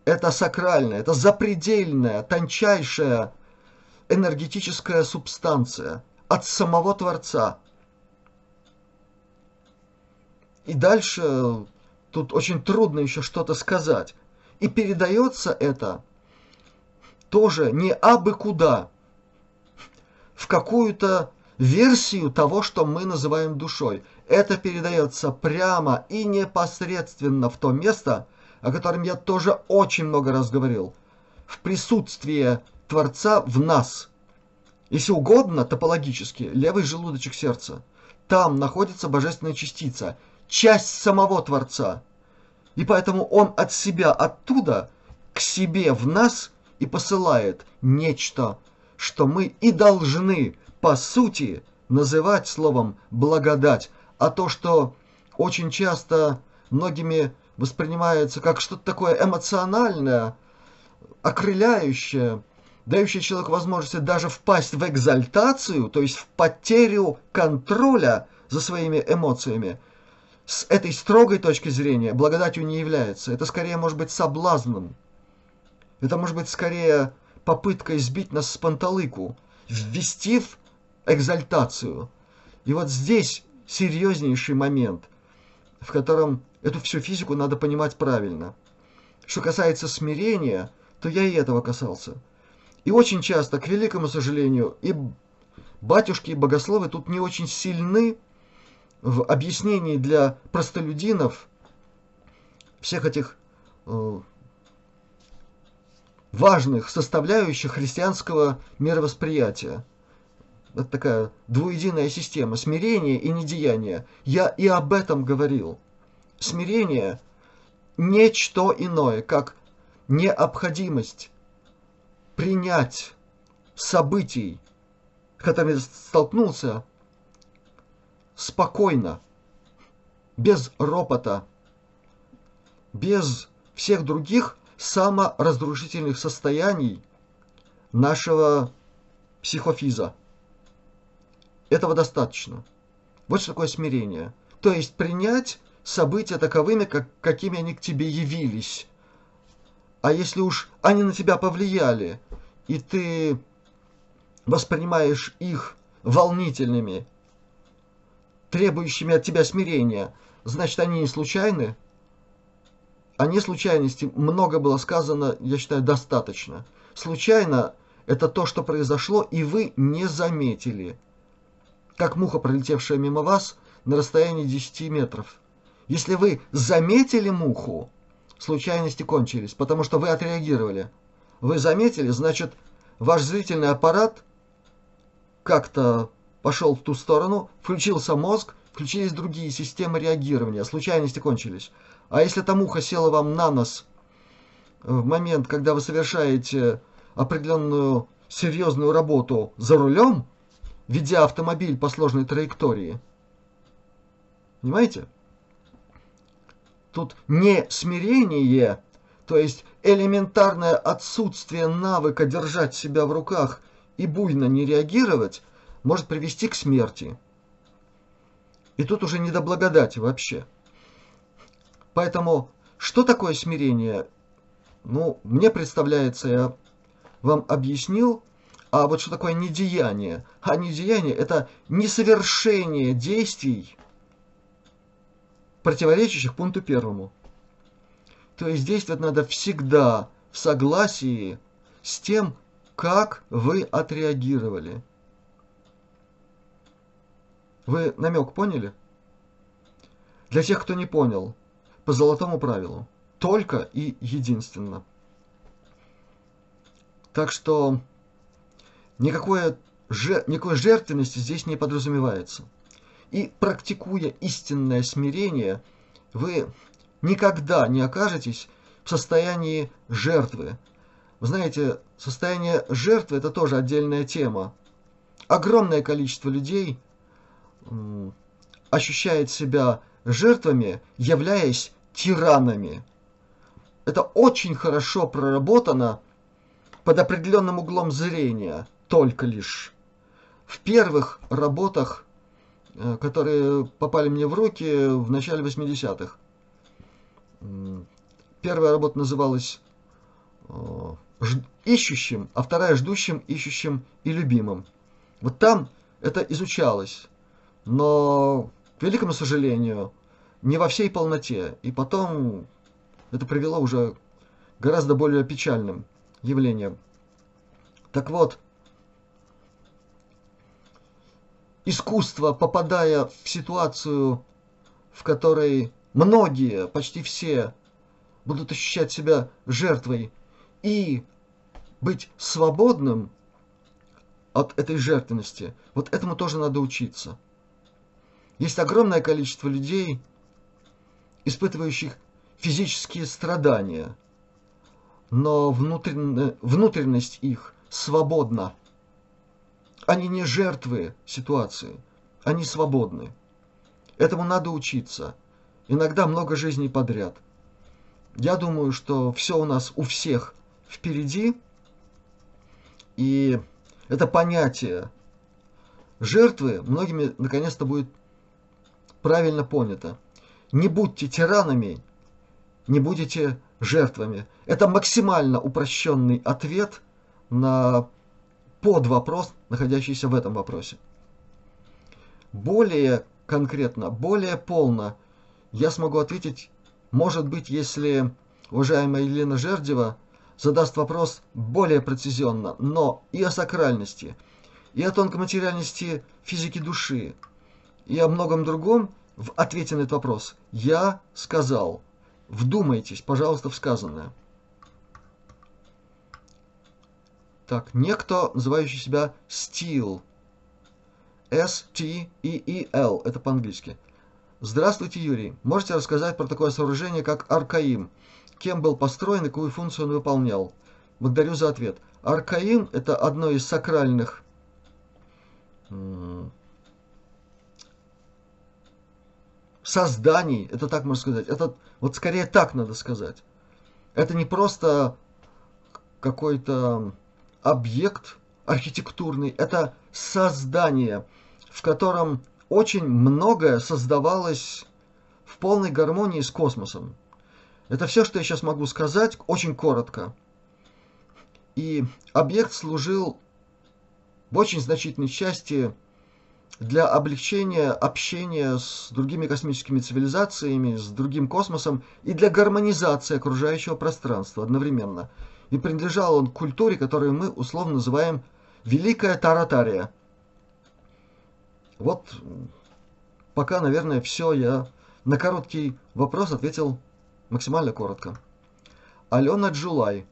Speaker 2: Это сакральная, это запредельная, тончайшая энергетическая субстанция от самого Творца – и дальше тут очень трудно еще что-то сказать. И передается это тоже не абы куда, в какую-то версию того, что мы называем душой. Это передается прямо и непосредственно в то место, о котором я тоже очень много раз говорил, в присутствии Творца в нас. Если угодно, топологически, левый желудочек сердца. Там находится божественная частица, часть самого Творца. И поэтому он от себя оттуда к себе в нас и посылает нечто, что мы и должны, по сути, называть словом благодать, а то, что очень часто многими воспринимается как что-то такое эмоциональное, окрыляющее, дающее человеку возможность даже впасть в экзальтацию, то есть в потерю контроля за своими эмоциями, с этой строгой точки зрения благодатью не является. Это скорее может быть соблазном. Это может быть скорее попыткой сбить нас с панталыку, ввести в экзальтацию. И вот здесь серьезнейший момент, в котором эту всю физику надо понимать правильно. Что касается смирения, то я и этого касался. И очень часто, к великому сожалению, и батюшки, и богословы тут не очень сильны в объяснении для простолюдинов всех этих э, важных составляющих христианского мировосприятия. Это такая двуединая система смирения и недеяния. Я и об этом говорил. Смирение – нечто иное, как необходимость принять событий, с которыми столкнулся, спокойно, без ропота, без всех других саморазрушительных состояний нашего психофиза. Этого достаточно. Вот что такое смирение. То есть принять события таковыми, как, какими они к тебе явились. А если уж они на тебя повлияли, и ты воспринимаешь их волнительными, требующими от тебя смирения, значит, они не случайны? О неслучайности много было сказано, я считаю, достаточно. Случайно – это то, что произошло, и вы не заметили. Как муха, пролетевшая мимо вас на расстоянии 10 метров. Если вы заметили муху, случайности кончились, потому что вы отреагировали. Вы заметили, значит, ваш зрительный аппарат как-то пошел в ту сторону, включился мозг, включились другие системы реагирования, случайности кончились. А если эта муха села вам на нос в момент, когда вы совершаете определенную серьезную работу за рулем, ведя автомобиль по сложной траектории, понимаете? Тут не смирение, то есть элементарное отсутствие навыка держать себя в руках и буйно не реагировать, может привести к смерти. И тут уже не до благодати вообще. Поэтому, что такое смирение? Ну, мне представляется, я вам объяснил, а вот что такое недеяние? А недеяние – это несовершение действий, противоречащих пункту первому. То есть действовать надо всегда в согласии с тем, как вы отреагировали. Вы намек поняли? Для тех, кто не понял, по золотому правилу. Только и единственно. Так что никакой, никакой жертвенности здесь не подразумевается. И практикуя истинное смирение, вы никогда не окажетесь в состоянии жертвы. Вы знаете, состояние жертвы – это тоже отдельная тема. Огромное количество людей ощущает себя жертвами, являясь тиранами. Это очень хорошо проработано под определенным углом зрения, только лишь. В первых работах, которые попали мне в руки в начале 80-х, первая работа называлась э, «Ищущим», а вторая «Ждущим, ищущим и любимым». Вот там это изучалось, но, к великому сожалению, не во всей полноте. И потом это привело уже гораздо более печальным явлением. Так вот, искусство, попадая в ситуацию, в которой многие, почти все, будут ощущать себя жертвой и быть свободным от этой жертвенности, вот этому тоже надо учиться. Есть огромное количество людей, испытывающих физические страдания, но внутренность их свободна. Они не жертвы ситуации, они свободны. Этому надо учиться. Иногда много жизней подряд. Я думаю, что все у нас у всех впереди, и это понятие жертвы многими наконец-то будет правильно понято. Не будьте тиранами, не будете жертвами. Это максимально упрощенный ответ на под вопрос, находящийся в этом вопросе. Более конкретно, более полно я смогу ответить, может быть, если уважаемая Елена Жердева задаст вопрос более прецизионно, но и о сакральности, и о тонкой материальности физики души, и о многом другом в ответе на этот вопрос я сказал. Вдумайтесь, пожалуйста, в сказанное. Так, некто, называющий себя Steel. S-T-E-E-L. Это по-английски. Здравствуйте, Юрий. Можете рассказать про такое сооружение, как Аркаим? Кем был построен и какую функцию он выполнял? Благодарю за ответ. Аркаим – это одно из сакральных созданий, это так можно сказать, это вот скорее так надо сказать. Это не просто какой-то объект архитектурный, это создание, в котором очень многое создавалось в полной гармонии с космосом. Это все, что я сейчас могу сказать, очень коротко. И объект служил в очень значительной части для облегчения общения с другими космическими цивилизациями, с другим космосом и для гармонизации окружающего пространства одновременно. И принадлежал он к культуре, которую мы условно называем Великая Таратария. Вот пока, наверное, все. Я на короткий вопрос ответил максимально коротко. Алена Джулай.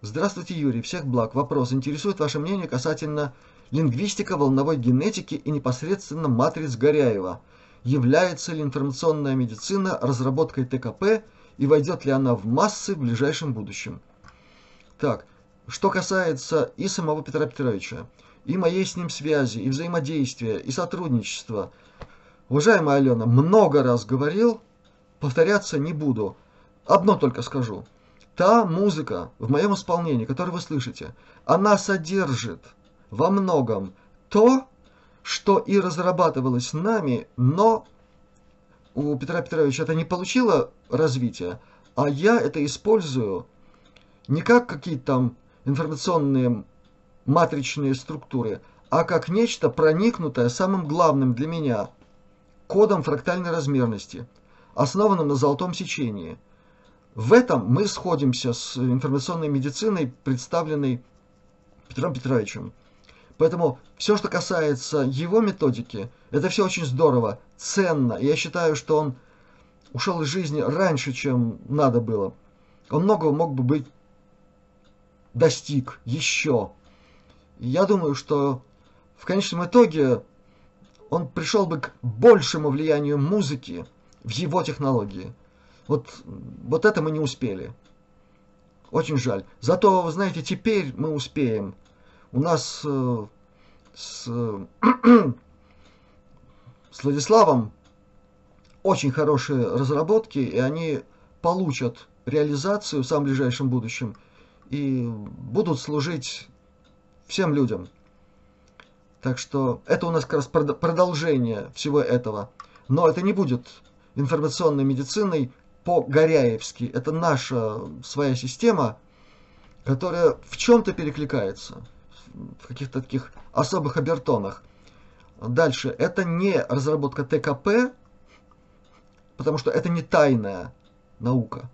Speaker 2: Здравствуйте, Юрий. Всех благ. Вопрос. Интересует ваше мнение касательно лингвистика волновой генетики и непосредственно матриц Горяева. Является ли информационная медицина разработкой ТКП и войдет ли она в массы в ближайшем будущем? Так, что касается и самого Петра Петровича, и моей с ним связи, и взаимодействия, и сотрудничества, уважаемая Алена, много раз говорил, повторяться не буду. Одно только скажу. Та музыка в моем исполнении, которую вы слышите, она содержит во многом то, что и разрабатывалось нами, но у Петра Петровича это не получило развития, а я это использую не как какие-то там информационные матричные структуры, а как нечто проникнутое самым главным для меня кодом фрактальной размерности, основанным на золотом сечении. В этом мы сходимся с информационной медициной, представленной Петром Петровичем. Поэтому все, что касается его методики, это все очень здорово, ценно. Я считаю, что он ушел из жизни раньше, чем надо было. Он многого мог бы быть достиг еще. я думаю, что в конечном итоге он пришел бы к большему влиянию музыки в его технологии. Вот, вот это мы не успели. Очень жаль. Зато, вы знаете, теперь мы успеем у нас э, с, с Владиславом очень хорошие разработки, и они получат реализацию в самом ближайшем будущем и будут служить всем людям. Так что это у нас как раз продолжение всего этого. Но это не будет информационной медициной по-горяевски. Это наша своя система, которая в чем-то перекликается в каких-то таких особых обертонах. Дальше, это не разработка ТКП, потому что это не тайная наука.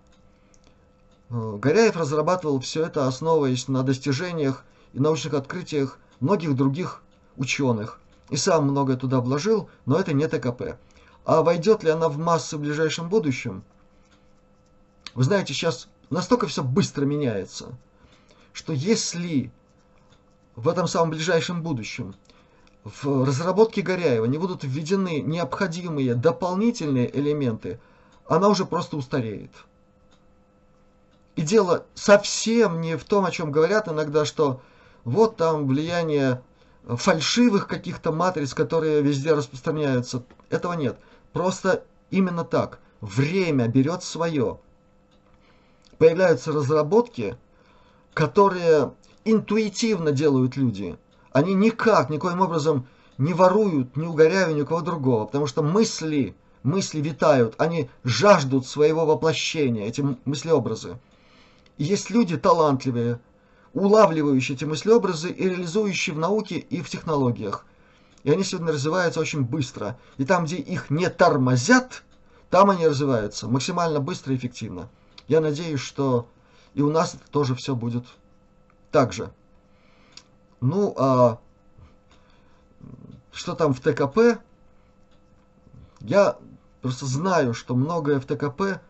Speaker 2: Горяев разрабатывал все это, основываясь на достижениях и научных открытиях многих других ученых. И сам многое туда вложил, но это не ТКП. А войдет ли она в массы в ближайшем будущем? Вы знаете, сейчас настолько все быстро меняется, что если в этом самом ближайшем будущем в разработке Горяева не будут введены необходимые дополнительные элементы, она уже просто устареет. И дело совсем не в том, о чем говорят иногда, что вот там влияние фальшивых каких-то матриц, которые везде распространяются. Этого нет. Просто именно так. Время берет свое. Появляются разработки, которые интуитивно делают люди. Они никак, никоим образом не воруют ни у Горяева, ни у кого другого, потому что мысли, мысли витают, они жаждут своего воплощения, эти мыслеобразы. Есть люди талантливые, улавливающие эти мыслеобразы и реализующие в науке и в технологиях. И они сегодня развиваются очень быстро. И там, где их не тормозят, там они развиваются максимально быстро и эффективно. Я надеюсь, что и у нас тоже все будет так же. Ну, а что там в ТКП? Я просто знаю, что многое в ТКП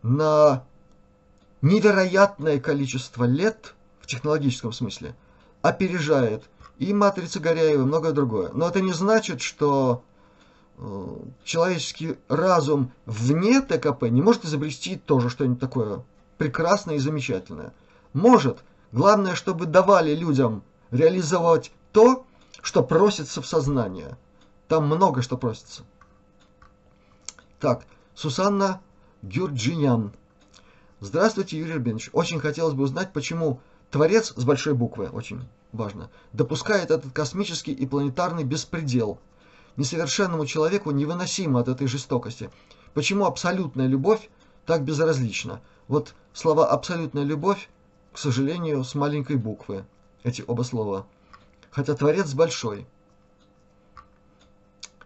Speaker 2: на невероятное количество лет в технологическом смысле опережает и матрицы Горяева, и многое другое. Но это не значит, что э, человеческий разум вне ТКП не может изобрести тоже что-нибудь такое прекрасное и замечательное. Может. Главное, чтобы давали людям реализовать то, что просится в сознание. Там много что просится. Так, Сусанна Гюрджинян. Здравствуйте, Юрий Рубинович. Очень хотелось бы узнать, почему Творец с большой буквы, очень важно, допускает этот космический и планетарный беспредел. Несовершенному человеку невыносимо от этой жестокости. Почему абсолютная любовь так безразлична? Вот слова «абсолютная любовь», к сожалению, с маленькой буквы, эти оба слова. Хотя Творец большой.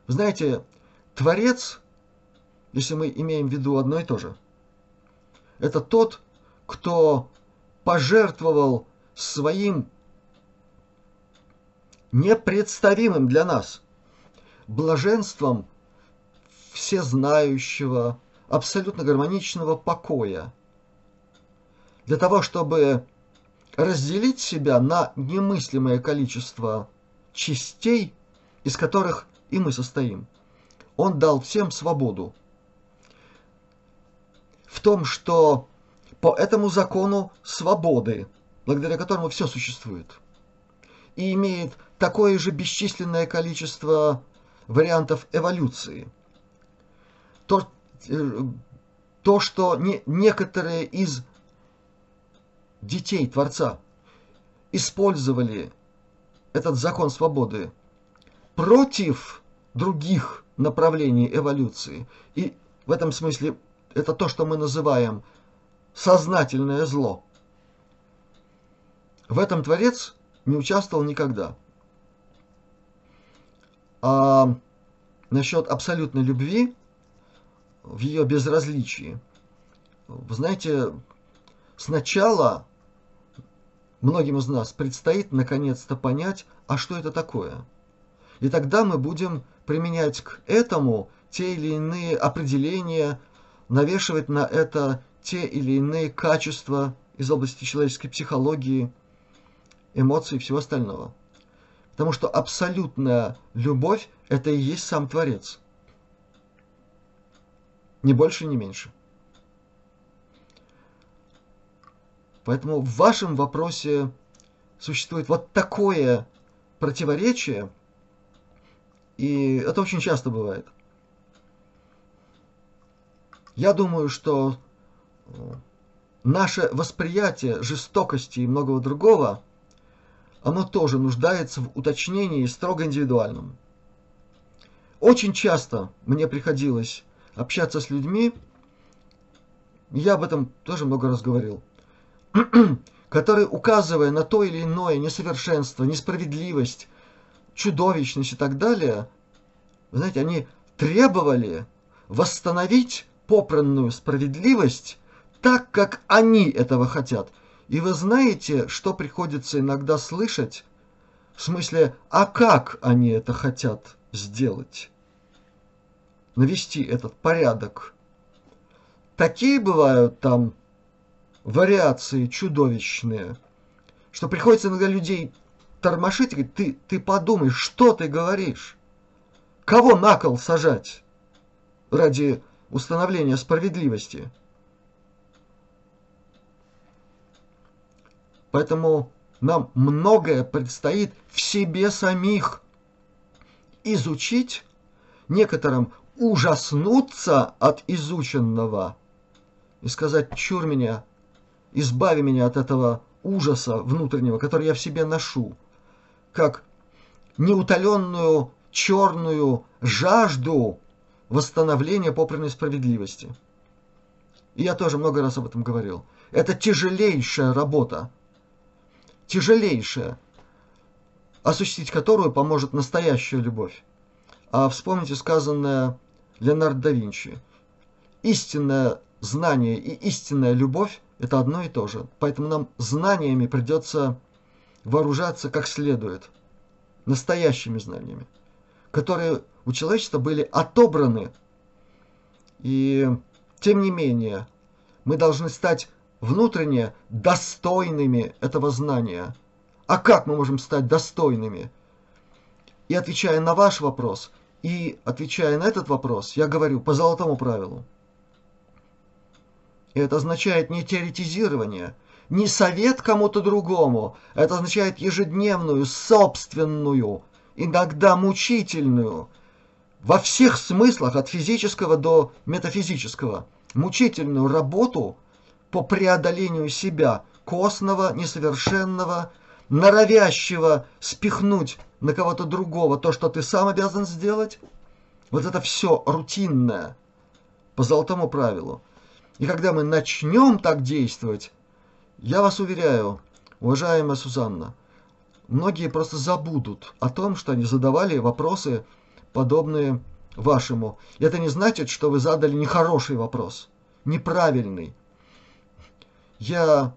Speaker 2: Вы знаете, Творец, если мы имеем в виду одно и то же, это тот, кто пожертвовал своим непредставимым для нас блаженством всезнающего, абсолютно гармоничного покоя, для того, чтобы разделить себя на немыслимое количество частей, из которых и мы состоим. Он дал всем свободу. В том, что по этому закону свободы, благодаря которому все существует, и имеет такое же бесчисленное количество вариантов эволюции. То, э, то что не, некоторые из детей Творца использовали этот закон свободы против других направлений эволюции. И в этом смысле это то, что мы называем сознательное зло. В этом Творец не участвовал никогда. А насчет абсолютной любви, в ее безразличии, вы знаете, сначала многим из нас предстоит наконец-то понять, а что это такое. И тогда мы будем применять к этому те или иные определения, навешивать на это те или иные качества из области человеческой психологии, эмоций и всего остального. Потому что абсолютная любовь – это и есть сам Творец. Ни больше, ни меньше. Поэтому в вашем вопросе существует вот такое противоречие, и это очень часто бывает. Я думаю, что наше восприятие жестокости и многого другого, оно тоже нуждается в уточнении строго индивидуальном. Очень часто мне приходилось общаться с людьми, я об этом тоже много раз говорил, которые, указывая на то или иное несовершенство, несправедливость, чудовищность и так далее, знаете, они требовали восстановить попранную справедливость так, как они этого хотят. И вы знаете, что приходится иногда слышать? В смысле, а как они это хотят сделать? Навести этот порядок. Такие бывают там вариации чудовищные, что приходится иногда людей тормошить и говорить, ты, ты подумай, что ты говоришь? Кого на кол сажать ради установления справедливости? Поэтому нам многое предстоит в себе самих изучить, некоторым ужаснуться от изученного и сказать, чур меня, избави меня от этого ужаса внутреннего, который я в себе ношу, как неутоленную черную жажду восстановления попранной справедливости. И я тоже много раз об этом говорил. Это тяжелейшая работа, тяжелейшая, осуществить которую поможет настоящая любовь. А вспомните сказанное Леонардо да Винчи. Истинное знание и истинная любовь – это одно и то же. Поэтому нам знаниями придется вооружаться как следует, настоящими знаниями, которые у человечества были отобраны. И тем не менее, мы должны стать внутренне достойными этого знания. А как мы можем стать достойными? И отвечая на ваш вопрос, и отвечая на этот вопрос, я говорю по золотому правилу. И это означает не теоретизирование, не совет кому-то другому, это означает ежедневную, собственную, иногда мучительную, во всех смыслах, от физического до метафизического, мучительную работу по преодолению себя, костного, несовершенного, норовящего спихнуть на кого-то другого то, что ты сам обязан сделать. Вот это все рутинное, по золотому правилу. И когда мы начнем так действовать, я вас уверяю, уважаемая Сузанна, многие просто забудут о том, что они задавали вопросы, подобные вашему. Это не значит, что вы задали нехороший вопрос, неправильный. Я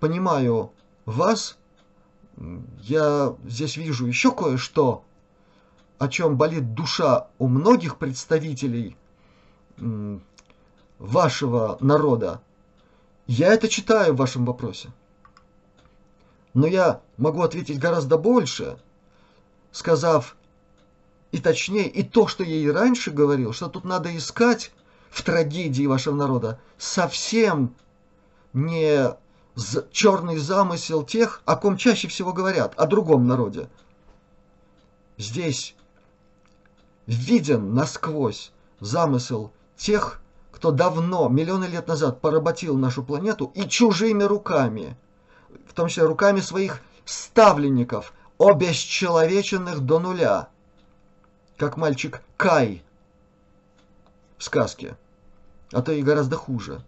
Speaker 2: понимаю вас, я здесь вижу еще кое-что, о чем болит душа у многих представителей вашего народа. Я это читаю в вашем вопросе. Но я могу ответить гораздо больше, сказав и точнее, и то, что я и раньше говорил, что тут надо искать в трагедии вашего народа совсем не черный замысел тех, о ком чаще всего говорят, о другом народе. Здесь виден насквозь замысел тех, кто давно, миллионы лет назад поработил нашу планету и чужими руками, в том числе руками своих ставленников, обесчеловеченных до нуля, как мальчик Кай в сказке, а то и гораздо хуже.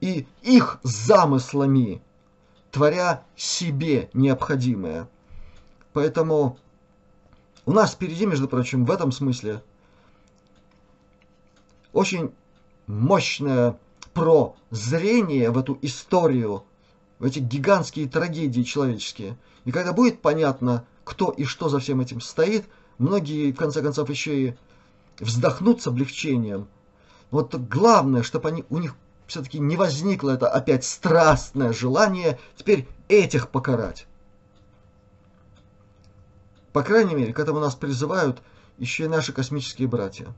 Speaker 2: И их замыслами, творя себе необходимое. Поэтому у нас впереди, между прочим, в этом смысле – очень мощное прозрение в эту историю, в эти гигантские трагедии человеческие. И когда будет понятно, кто и что за всем этим стоит, многие, в конце концов, еще и вздохнут с облегчением. Вот главное, чтобы они, у них все-таки не возникло это опять страстное желание теперь этих покарать. По крайней мере, к этому нас призывают еще и наши космические братья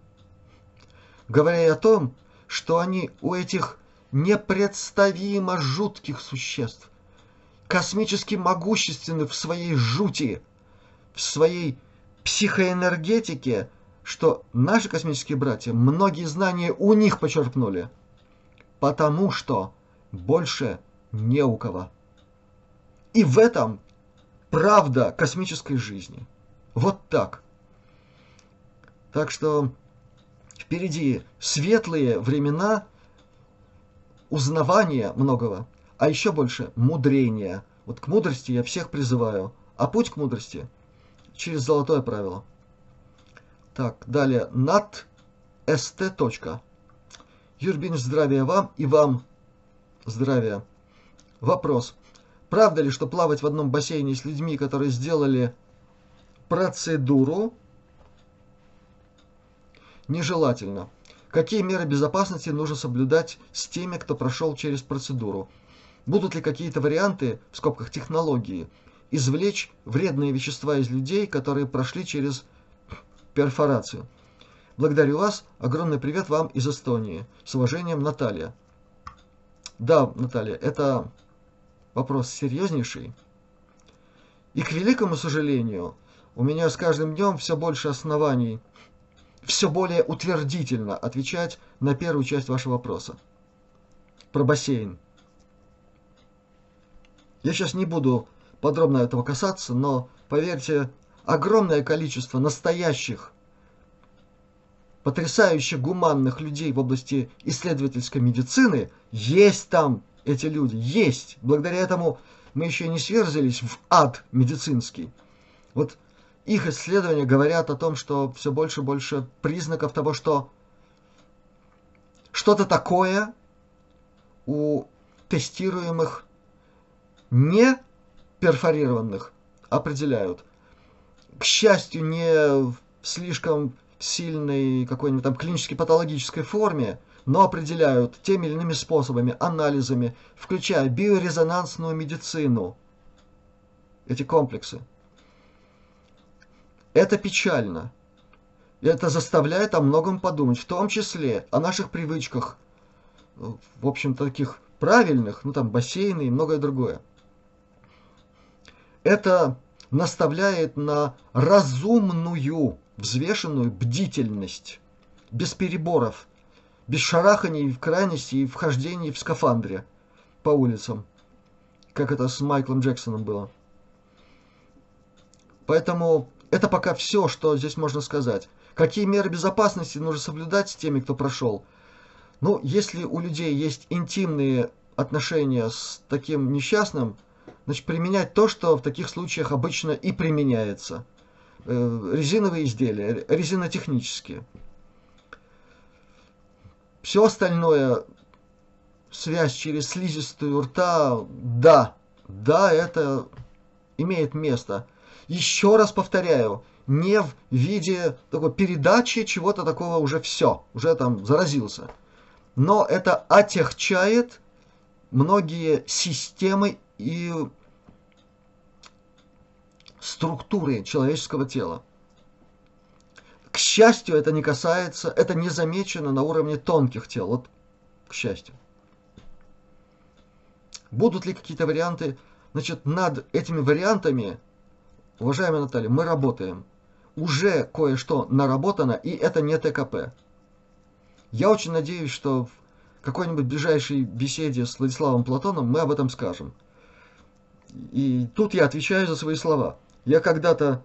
Speaker 2: говоря о том, что они у этих непредставимо жутких существ, космически могущественны в своей жути, в своей психоэнергетике, что наши космические братья многие знания у них почерпнули, потому что больше не у кого. И в этом правда космической жизни. Вот так. Так что Впереди светлые времена узнавания многого, а еще больше мудрения. Вот к мудрости я всех призываю. А путь к мудрости через золотое правило. Так, далее. Над ст. Юрбин, здравия вам и вам здравия. Вопрос. Правда ли, что плавать в одном бассейне с людьми, которые сделали процедуру, нежелательно? Какие меры безопасности нужно соблюдать с теми, кто прошел через процедуру? Будут ли какие-то варианты, в скобках технологии, извлечь вредные вещества из людей, которые прошли через перфорацию? Благодарю вас. Огромный привет вам из Эстонии. С уважением, Наталья. Да, Наталья, это вопрос серьезнейший. И к великому сожалению, у меня с каждым днем все больше оснований все более утвердительно отвечать на первую часть вашего вопроса. Про бассейн. Я сейчас не буду подробно этого касаться, но поверьте, огромное количество настоящих, потрясающе гуманных людей в области исследовательской медицины есть там, эти люди, есть. Благодаря этому мы еще не сверзились в ад медицинский. Вот их исследования говорят о том, что все больше и больше признаков того, что что-то такое у тестируемых не перфорированных определяют. К счастью, не в слишком сильной какой-нибудь там клинической патологической форме, но определяют теми или иными способами, анализами, включая биорезонансную медицину. Эти комплексы. Это печально. И это заставляет о многом подумать, в том числе о наших привычках, в общем таких правильных, ну там бассейны и многое другое. Это наставляет на разумную, взвешенную бдительность, без переборов, без шараханий в крайности и вхождений в скафандре по улицам, как это с Майклом Джексоном было. Поэтому это пока все, что здесь можно сказать. Какие меры безопасности нужно соблюдать с теми, кто прошел? Ну, если у людей есть интимные отношения с таким несчастным, значит, применять то, что в таких случаях обычно и применяется. Э, резиновые изделия, резинотехнические. Все остальное, связь через слизистую рта, да, да, это имеет место – еще раз повторяю, не в виде такой передачи чего-то такого уже все, уже там заразился. Но это отягчает многие системы и структуры человеческого тела. К счастью, это не касается, это не замечено на уровне тонких тел. Вот, к счастью. Будут ли какие-то варианты? Значит, над этими вариантами Уважаемая Наталья, мы работаем. Уже кое-что наработано, и это не ТКП. Я очень надеюсь, что в какой-нибудь ближайшей беседе с Владиславом Платоном мы об этом скажем. И тут я отвечаю за свои слова. Я когда-то,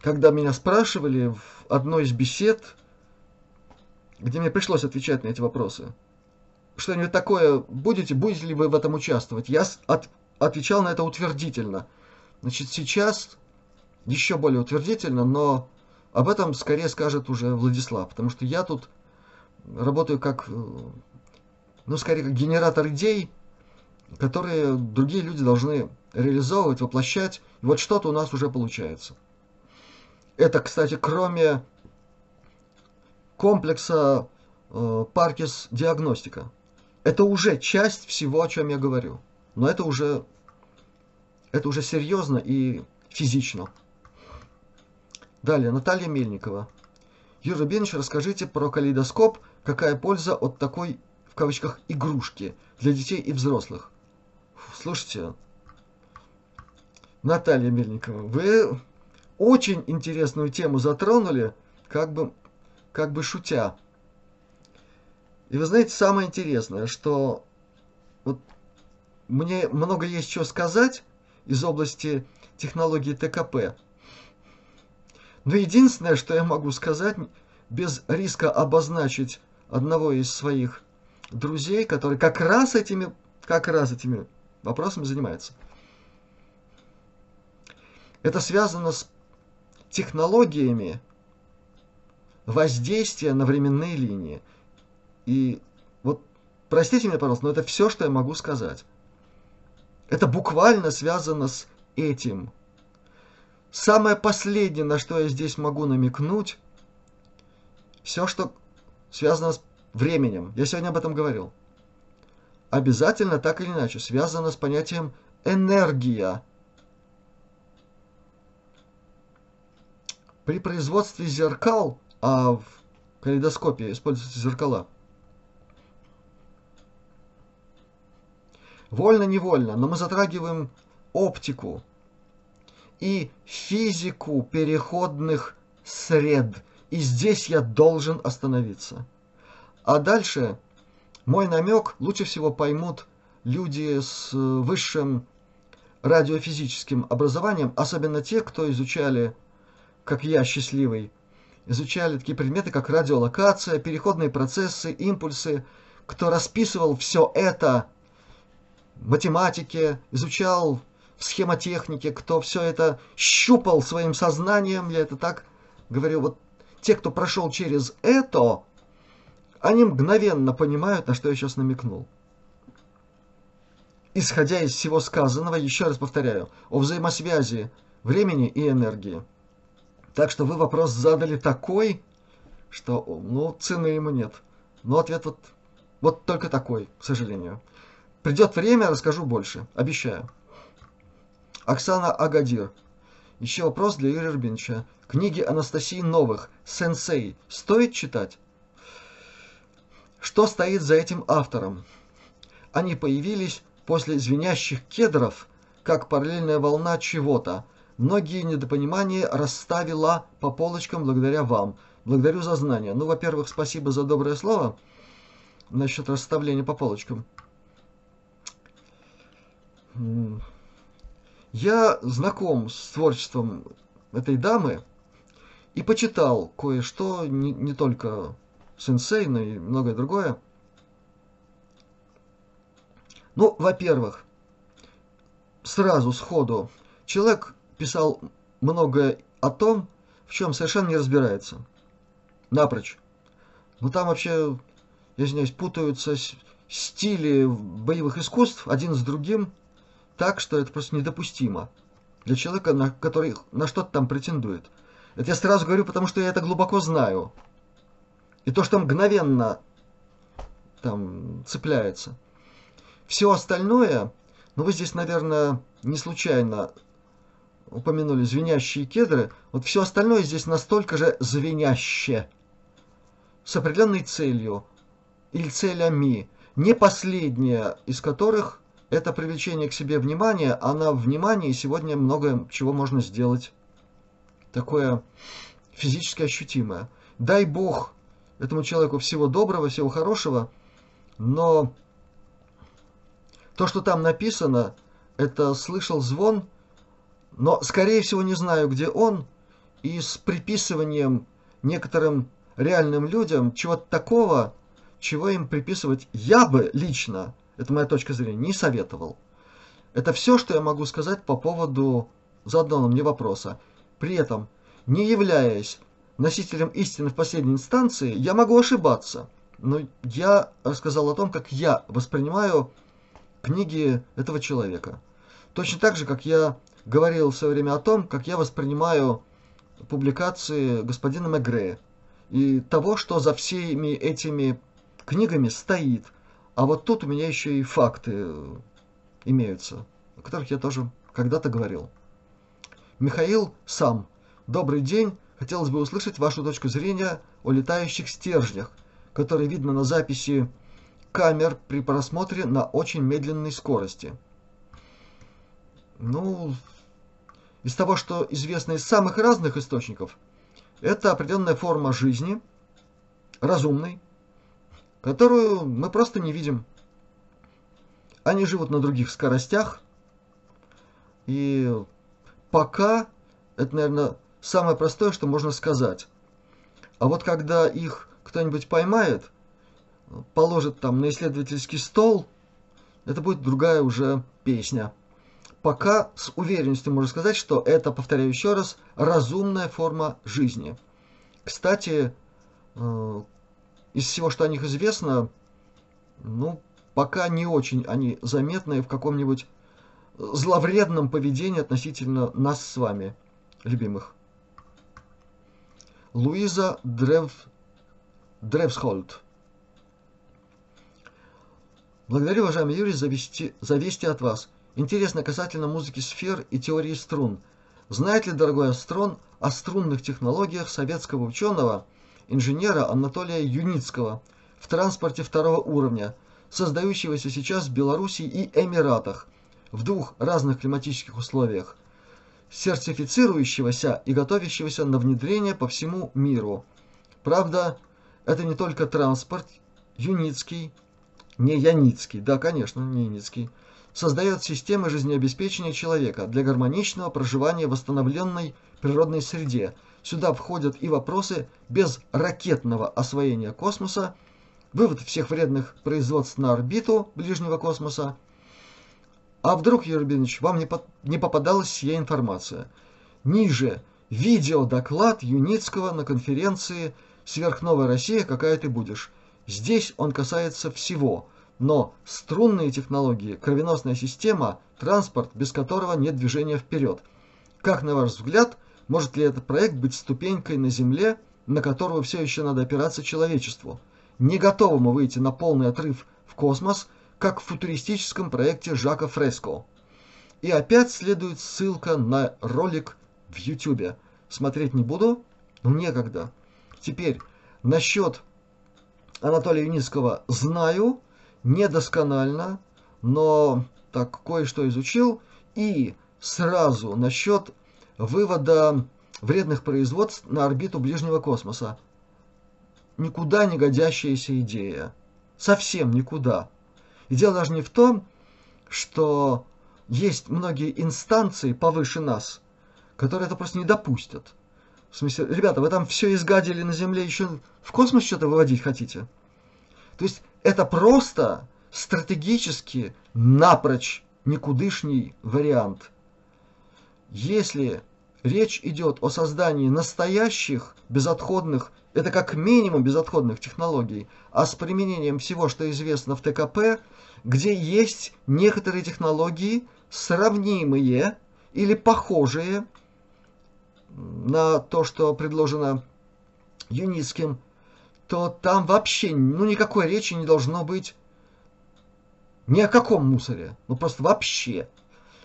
Speaker 2: когда меня спрашивали в одной из бесед, где мне пришлось отвечать на эти вопросы, что-нибудь такое будете, будете ли вы в этом участвовать, я от, отвечал на это утвердительно – Значит, сейчас еще более утвердительно, но об этом скорее скажет уже Владислав, потому что я тут работаю как, э, ну, скорее как генератор идей, которые другие люди должны реализовывать, воплощать. И вот что-то у нас уже получается. Это, кстати, кроме комплекса э, Паркис диагностика. Это уже часть всего, о чем я говорю. Но это уже это уже серьезно и физично. Далее, Наталья Мельникова. Юрий Рубинович, расскажите про калейдоскоп. Какая польза от такой, в кавычках, игрушки для детей и взрослых? Слушайте, Наталья Мельникова, вы очень интересную тему затронули, как бы, как бы шутя. И вы знаете, самое интересное, что вот мне много есть что сказать, из области технологии ТКП. Но единственное, что я могу сказать, без риска обозначить одного из своих друзей, который как раз этими, как раз этими вопросами занимается. Это связано с технологиями воздействия на временные линии. И вот простите меня, пожалуйста, но это все, что я могу сказать. Это буквально связано с этим. Самое последнее, на что я здесь могу намекнуть, все, что связано с временем. Я сегодня об этом говорил. Обязательно так или иначе связано с понятием энергия. При производстве зеркал, а в калейдоскопе используются зеркала, вольно-невольно, но мы затрагиваем оптику и физику переходных сред. И здесь я должен остановиться. А дальше мой намек лучше всего поймут люди с высшим радиофизическим образованием, особенно те, кто изучали, как я, счастливый, изучали такие предметы, как радиолокация, переходные процессы, импульсы, кто расписывал все это в математике, изучал в схемотехнике, кто все это щупал своим сознанием, я это так говорю, вот те, кто прошел через это, они мгновенно понимают, на что я сейчас намекнул. Исходя из всего сказанного, еще раз повторяю, о взаимосвязи времени и энергии. Так что вы вопрос задали такой, что, ну, цены ему нет. Но ответ вот, вот только такой, к сожалению. Придет время, расскажу больше. Обещаю. Оксана Агадир. Еще вопрос для Юрия Рубиновича. Книги Анастасии Новых «Сенсей» стоит читать? Что стоит за этим автором? Они появились после звенящих кедров, как параллельная волна чего-то. Многие недопонимания расставила по полочкам благодаря вам. Благодарю за знания. Ну, во-первых, спасибо за доброе слово насчет расставления по полочкам. Я знаком с творчеством этой дамы и почитал кое-что, не, не только сенсей, но и многое другое. Ну, во-первых, сразу, сходу, человек писал многое о том, в чем совершенно не разбирается. Напрочь. Ну, там вообще, я извиняюсь, путаются стили боевых искусств один с другим – так, что это просто недопустимо для человека, на, который на что-то там претендует. Это я сразу говорю, потому что я это глубоко знаю. И то, что мгновенно там цепляется. Все остальное, ну вы здесь, наверное, не случайно упомянули звенящие кедры. Вот все остальное здесь настолько же звеняще. С определенной целью или целями. Не последняя из которых это привлечение к себе внимания, а на внимании сегодня много чего можно сделать. Такое физически ощутимое. Дай Бог этому человеку всего доброго, всего хорошего, но то, что там написано, это слышал звон, но, скорее всего, не знаю, где он, и с приписыванием некоторым реальным людям чего-то такого, чего им приписывать я бы лично это моя точка зрения, не советовал. Это все, что я могу сказать по поводу заданного мне вопроса. При этом, не являясь носителем истины в последней инстанции, я могу ошибаться. Но я рассказал о том, как я воспринимаю книги этого человека. Точно так же, как я говорил в свое время о том, как я воспринимаю публикации господина Мегрея и того, что за всеми этими книгами стоит – а вот тут у меня еще и факты имеются, о которых я тоже когда-то говорил. Михаил сам. Добрый день. Хотелось бы услышать вашу точку зрения о летающих стержнях, которые видно на записи камер при просмотре на очень медленной скорости. Ну, из того, что известно из самых разных источников, это определенная форма жизни, разумной, которую мы просто не видим. Они живут на других скоростях, и пока это, наверное, самое простое, что можно сказать. А вот когда их кто-нибудь поймает, положит там на исследовательский стол, это будет другая уже песня. Пока с уверенностью можно сказать, что это, повторяю еще раз, разумная форма жизни. Кстати, э, из всего, что о них известно, ну, пока не очень они заметны в каком-нибудь зловредном поведении относительно нас с вами, любимых. Луиза Древ... Древсхольд. Благодарю, уважаемый Юрий, за вести, за вести от вас. Интересно касательно музыки сфер и теории струн. Знает ли, дорогой Астрон, о струнных технологиях советского ученого, инженера Анатолия Юницкого в транспорте второго уровня, создающегося сейчас в Беларуси и Эмиратах в двух разных климатических условиях, сертифицирующегося и готовящегося на внедрение по всему миру. Правда, это не только транспорт, Юницкий, не Яницкий, да, конечно, не Яницкий, создает системы жизнеобеспечения человека для гармоничного проживания в восстановленной природной среде. Сюда входят и вопросы без ракетного освоения космоса, вывод всех вредных производств на орбиту ближнего космоса. А вдруг, Юрий вам не, по не попадалась сия информация? Ниже видеодоклад Юницкого на конференции «Сверхновая Россия. Какая ты будешь?». Здесь он касается всего, но струнные технологии, кровеносная система, транспорт, без которого нет движения вперед. Как, на ваш взгляд, может ли этот проект быть ступенькой на Земле, на которую все еще надо опираться человечеству, не готовому выйти на полный отрыв в космос, как в футуристическом проекте Жака Фреско? И опять следует ссылка на ролик в YouTube. Смотреть не буду, некогда. Теперь насчет Анатолия Юницкого знаю, недосконально, но так кое-что изучил. И сразу насчет вывода вредных производств на орбиту ближнего космоса. Никуда не годящаяся идея. Совсем никуда. И дело даже не в том, что есть многие инстанции повыше нас, которые это просто не допустят. В смысле, ребята, вы там все изгадили на Земле, еще в космос что-то выводить хотите? То есть это просто стратегически напрочь никудышний вариант. Если речь идет о создании настоящих безотходных, это как минимум безотходных технологий, а с применением всего, что известно в ТКП, где есть некоторые технологии, сравнимые или похожие на то, что предложено Юницким, то там вообще ну, никакой речи не должно быть ни о каком мусоре. Ну просто вообще.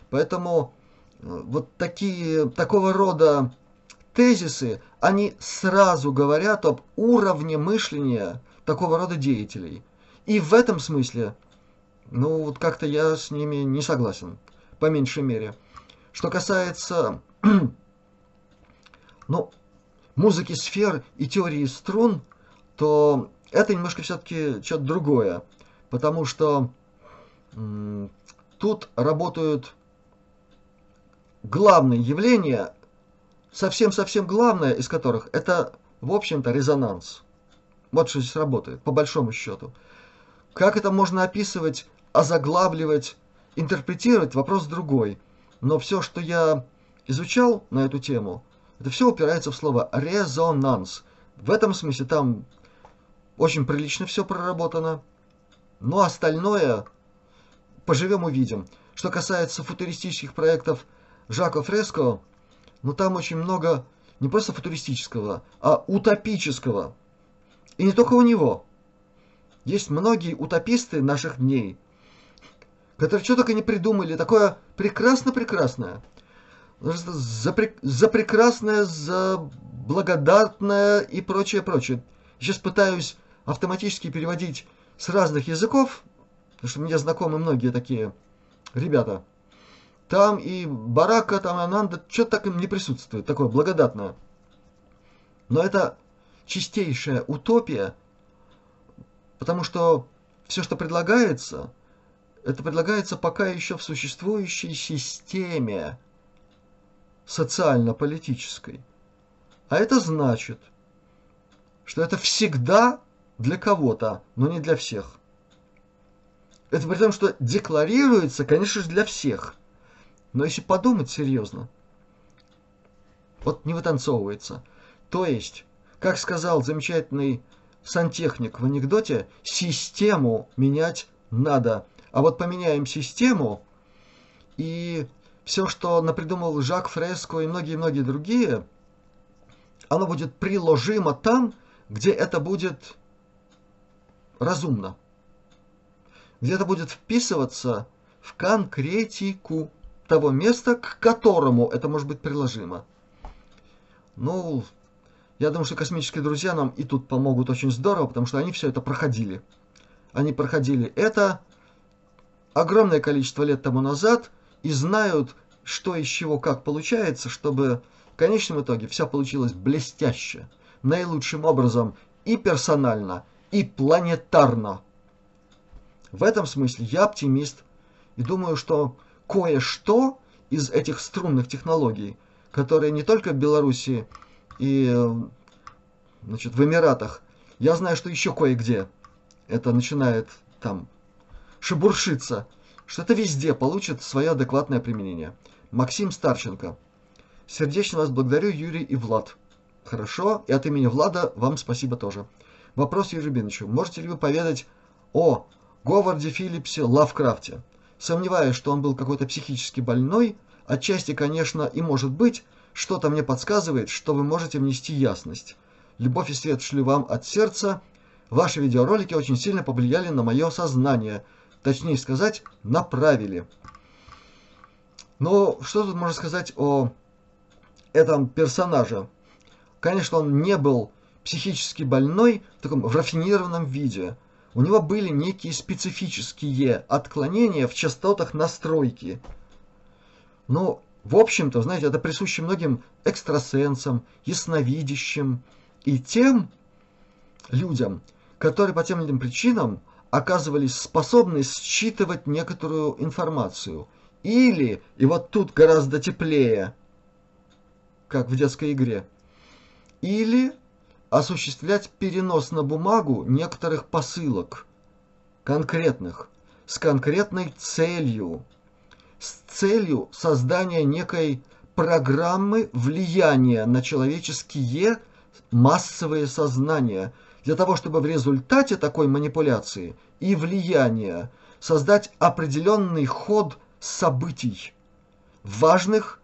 Speaker 2: Поэтому э, вот такие, такого рода тезисы, они сразу говорят об уровне мышления такого рода деятелей. И в этом смысле, ну вот как-то я с ними не согласен, по меньшей мере. Что касается, ну, музыки сфер и теории струн, то это немножко все-таки что-то другое. Потому что тут работают главные явления, совсем-совсем главное из которых это, в общем-то, резонанс. Вот что здесь работает, по большому счету. Как это можно описывать, озаглавливать, интерпретировать, вопрос другой. Но все, что я изучал на эту тему, это все упирается в слово резонанс. В этом смысле там очень прилично все проработано. Но остальное поживем увидим. Что касается футуристических проектов Жака Фреско, ну там очень много не просто футуристического, а утопического. И не только у него. Есть многие утописты наших дней, которые что только не придумали, такое прекрасно-прекрасное. За, за прекрасное, за благодатное и прочее-прочее. Сейчас пытаюсь автоматически переводить с разных языков, потому что мне знакомы многие такие ребята. Там и Барака, там Ананда, что-то так им не присутствует, такое благодатное. Но это чистейшая утопия, потому что все, что предлагается, это предлагается пока еще в существующей системе социально-политической. А это значит, что это всегда для кого-то, но не для всех. Это при том, что декларируется, конечно же, для всех. Но если подумать серьезно, вот не вытанцовывается. То есть, как сказал замечательный сантехник в анекдоте, систему менять надо. А вот поменяем систему, и все, что напридумал Жак Фреско и многие-многие другие, оно будет приложимо там, где это будет разумно. Где это будет вписываться в конкретику того места, к которому это может быть приложимо. Ну, я думаю, что космические друзья нам и тут помогут очень здорово, потому что они все это проходили. Они проходили это огромное количество лет тому назад и знают, что из чего как получается, чтобы в конечном итоге все получилось блестяще, наилучшим образом и персонально, и планетарно. В этом смысле я оптимист и думаю, что кое-что из этих струнных технологий, которые не только в Беларуси и значит, в Эмиратах, я знаю, что еще кое-где это начинает там шебуршиться, что это везде получит свое адекватное применение. Максим Старченко. Сердечно вас благодарю, Юрий и Влад. Хорошо, и от имени Влада вам спасибо тоже. Вопрос Юрию Рубиновичу. Можете ли вы поведать о Говарде Филлипсе Лавкрафте? Сомневаюсь, что он был какой-то психически больной. Отчасти, конечно, и может быть, что-то мне подсказывает, что вы можете внести ясность. Любовь и свет шли вам от сердца. Ваши видеоролики очень сильно повлияли на мое сознание. Точнее сказать, направили. Но что тут можно сказать о этом персонаже? Конечно, он не был психически больной в таком рафинированном виде. У него были некие специфические отклонения в частотах настройки. Но, в общем-то, знаете, это присуще многим экстрасенсам, ясновидящим и тем людям, которые по тем или иным причинам оказывались способны считывать некоторую информацию. Или, и вот тут гораздо теплее, как в детской игре, или осуществлять перенос на бумагу некоторых посылок, конкретных, с конкретной целью, с целью создания некой программы влияния на человеческие массовые сознания, для того, чтобы в результате такой манипуляции и влияния создать определенный ход событий, важных,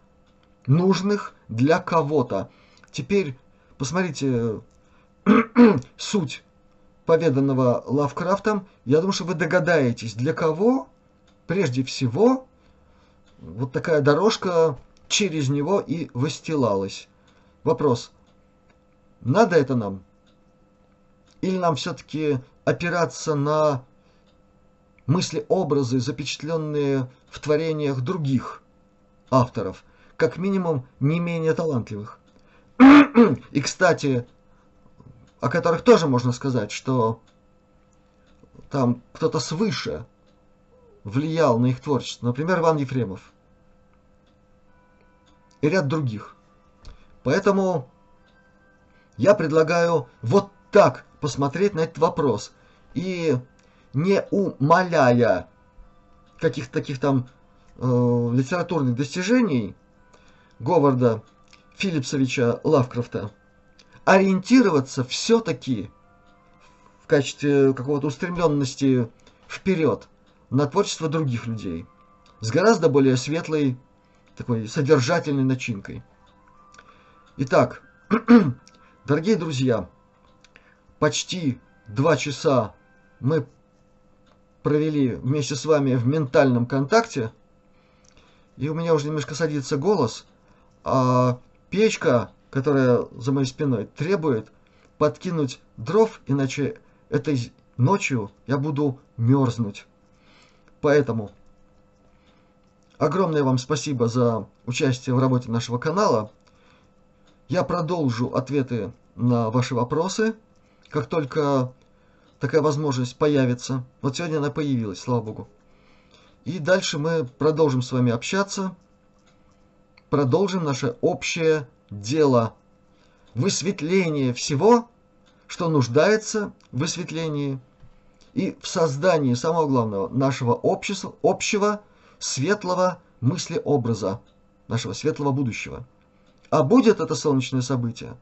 Speaker 2: нужных для кого-то. Теперь посмотрите суть поведанного Лавкрафтом, я думаю, что вы догадаетесь, для кого прежде всего вот такая дорожка через него и выстилалась. Вопрос, надо это нам? Или нам все-таки опираться на мысли-образы, запечатленные в творениях других авторов, как минимум не менее талантливых? И, кстати, о которых тоже можно сказать, что там кто-то свыше влиял на их творчество. Например, Иван Ефремов. И ряд других. Поэтому я предлагаю вот так посмотреть на этот вопрос. И не умаляя каких-то таких там э, литературных достижений Говарда Филлипсовича Лавкрафта, ориентироваться все-таки в качестве какого-то устремленности вперед на творчество других людей с гораздо более светлой, такой содержательной начинкой. Итак, дорогие друзья, почти два часа мы провели вместе с вами в ментальном контакте, и у меня уже немножко садится голос, а печка которая за моей спиной, требует подкинуть дров, иначе этой ночью я буду мерзнуть. Поэтому огромное вам спасибо за участие в работе нашего канала. Я продолжу ответы на ваши вопросы, как только такая возможность появится. Вот сегодня она появилась, слава богу. И дальше мы продолжим с вами общаться, продолжим наше общее дело высветления всего, что нуждается в высветлении, и в создании самого главного нашего общества, общего светлого мыслеобраза, нашего светлого будущего. А будет это солнечное событие?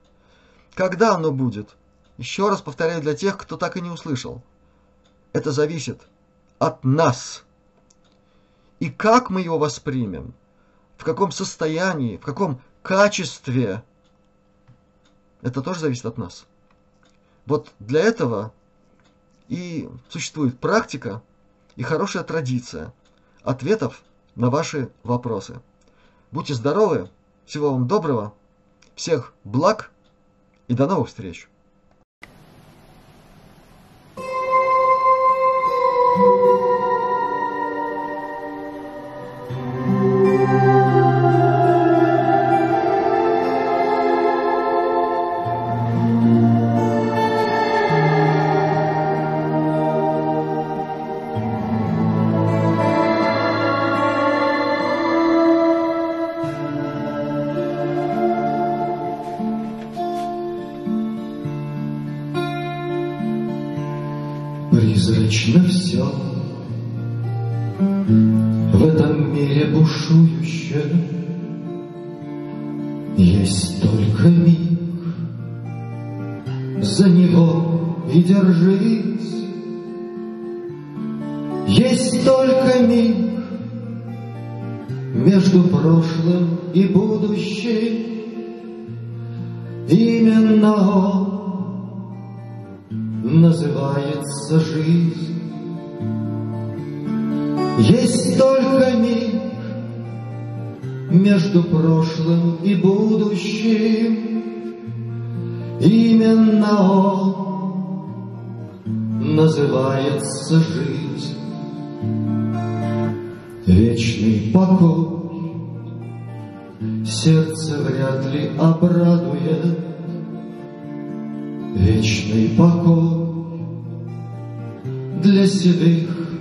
Speaker 2: Когда оно будет? Еще раз повторяю для тех, кто так и не услышал. Это зависит от нас. И как мы его воспримем, в каком состоянии, в каком качестве, это тоже зависит от нас. Вот для этого и существует практика и хорошая традиция ответов на ваши вопросы. Будьте здоровы, всего вам доброго, всех благ и до новых встреч!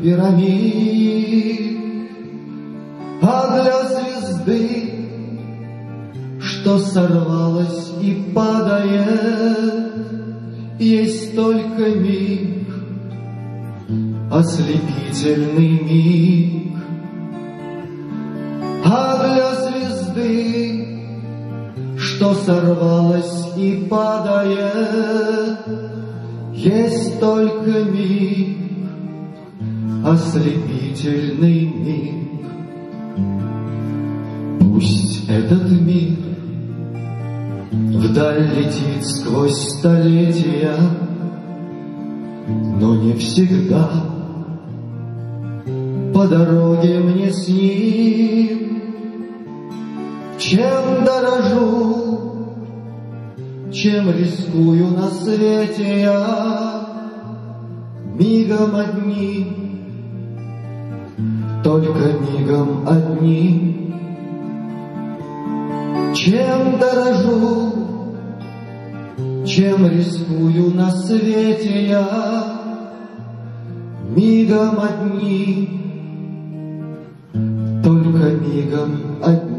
Speaker 1: Пирамид, а для звезды, что сорвалась и падает, есть только миг, ослепительный миг, а для звезды, что сорвалась и падает, есть только миг, ослепительный миг. Пусть этот мир вдаль летит сквозь столетия, но не всегда по дороге мне с ним. Чем дорожу, чем рискую на свете я, мигом одним только мигом одним. Чем дорожу, чем рискую на свете я, мигом одним, только мигом одним.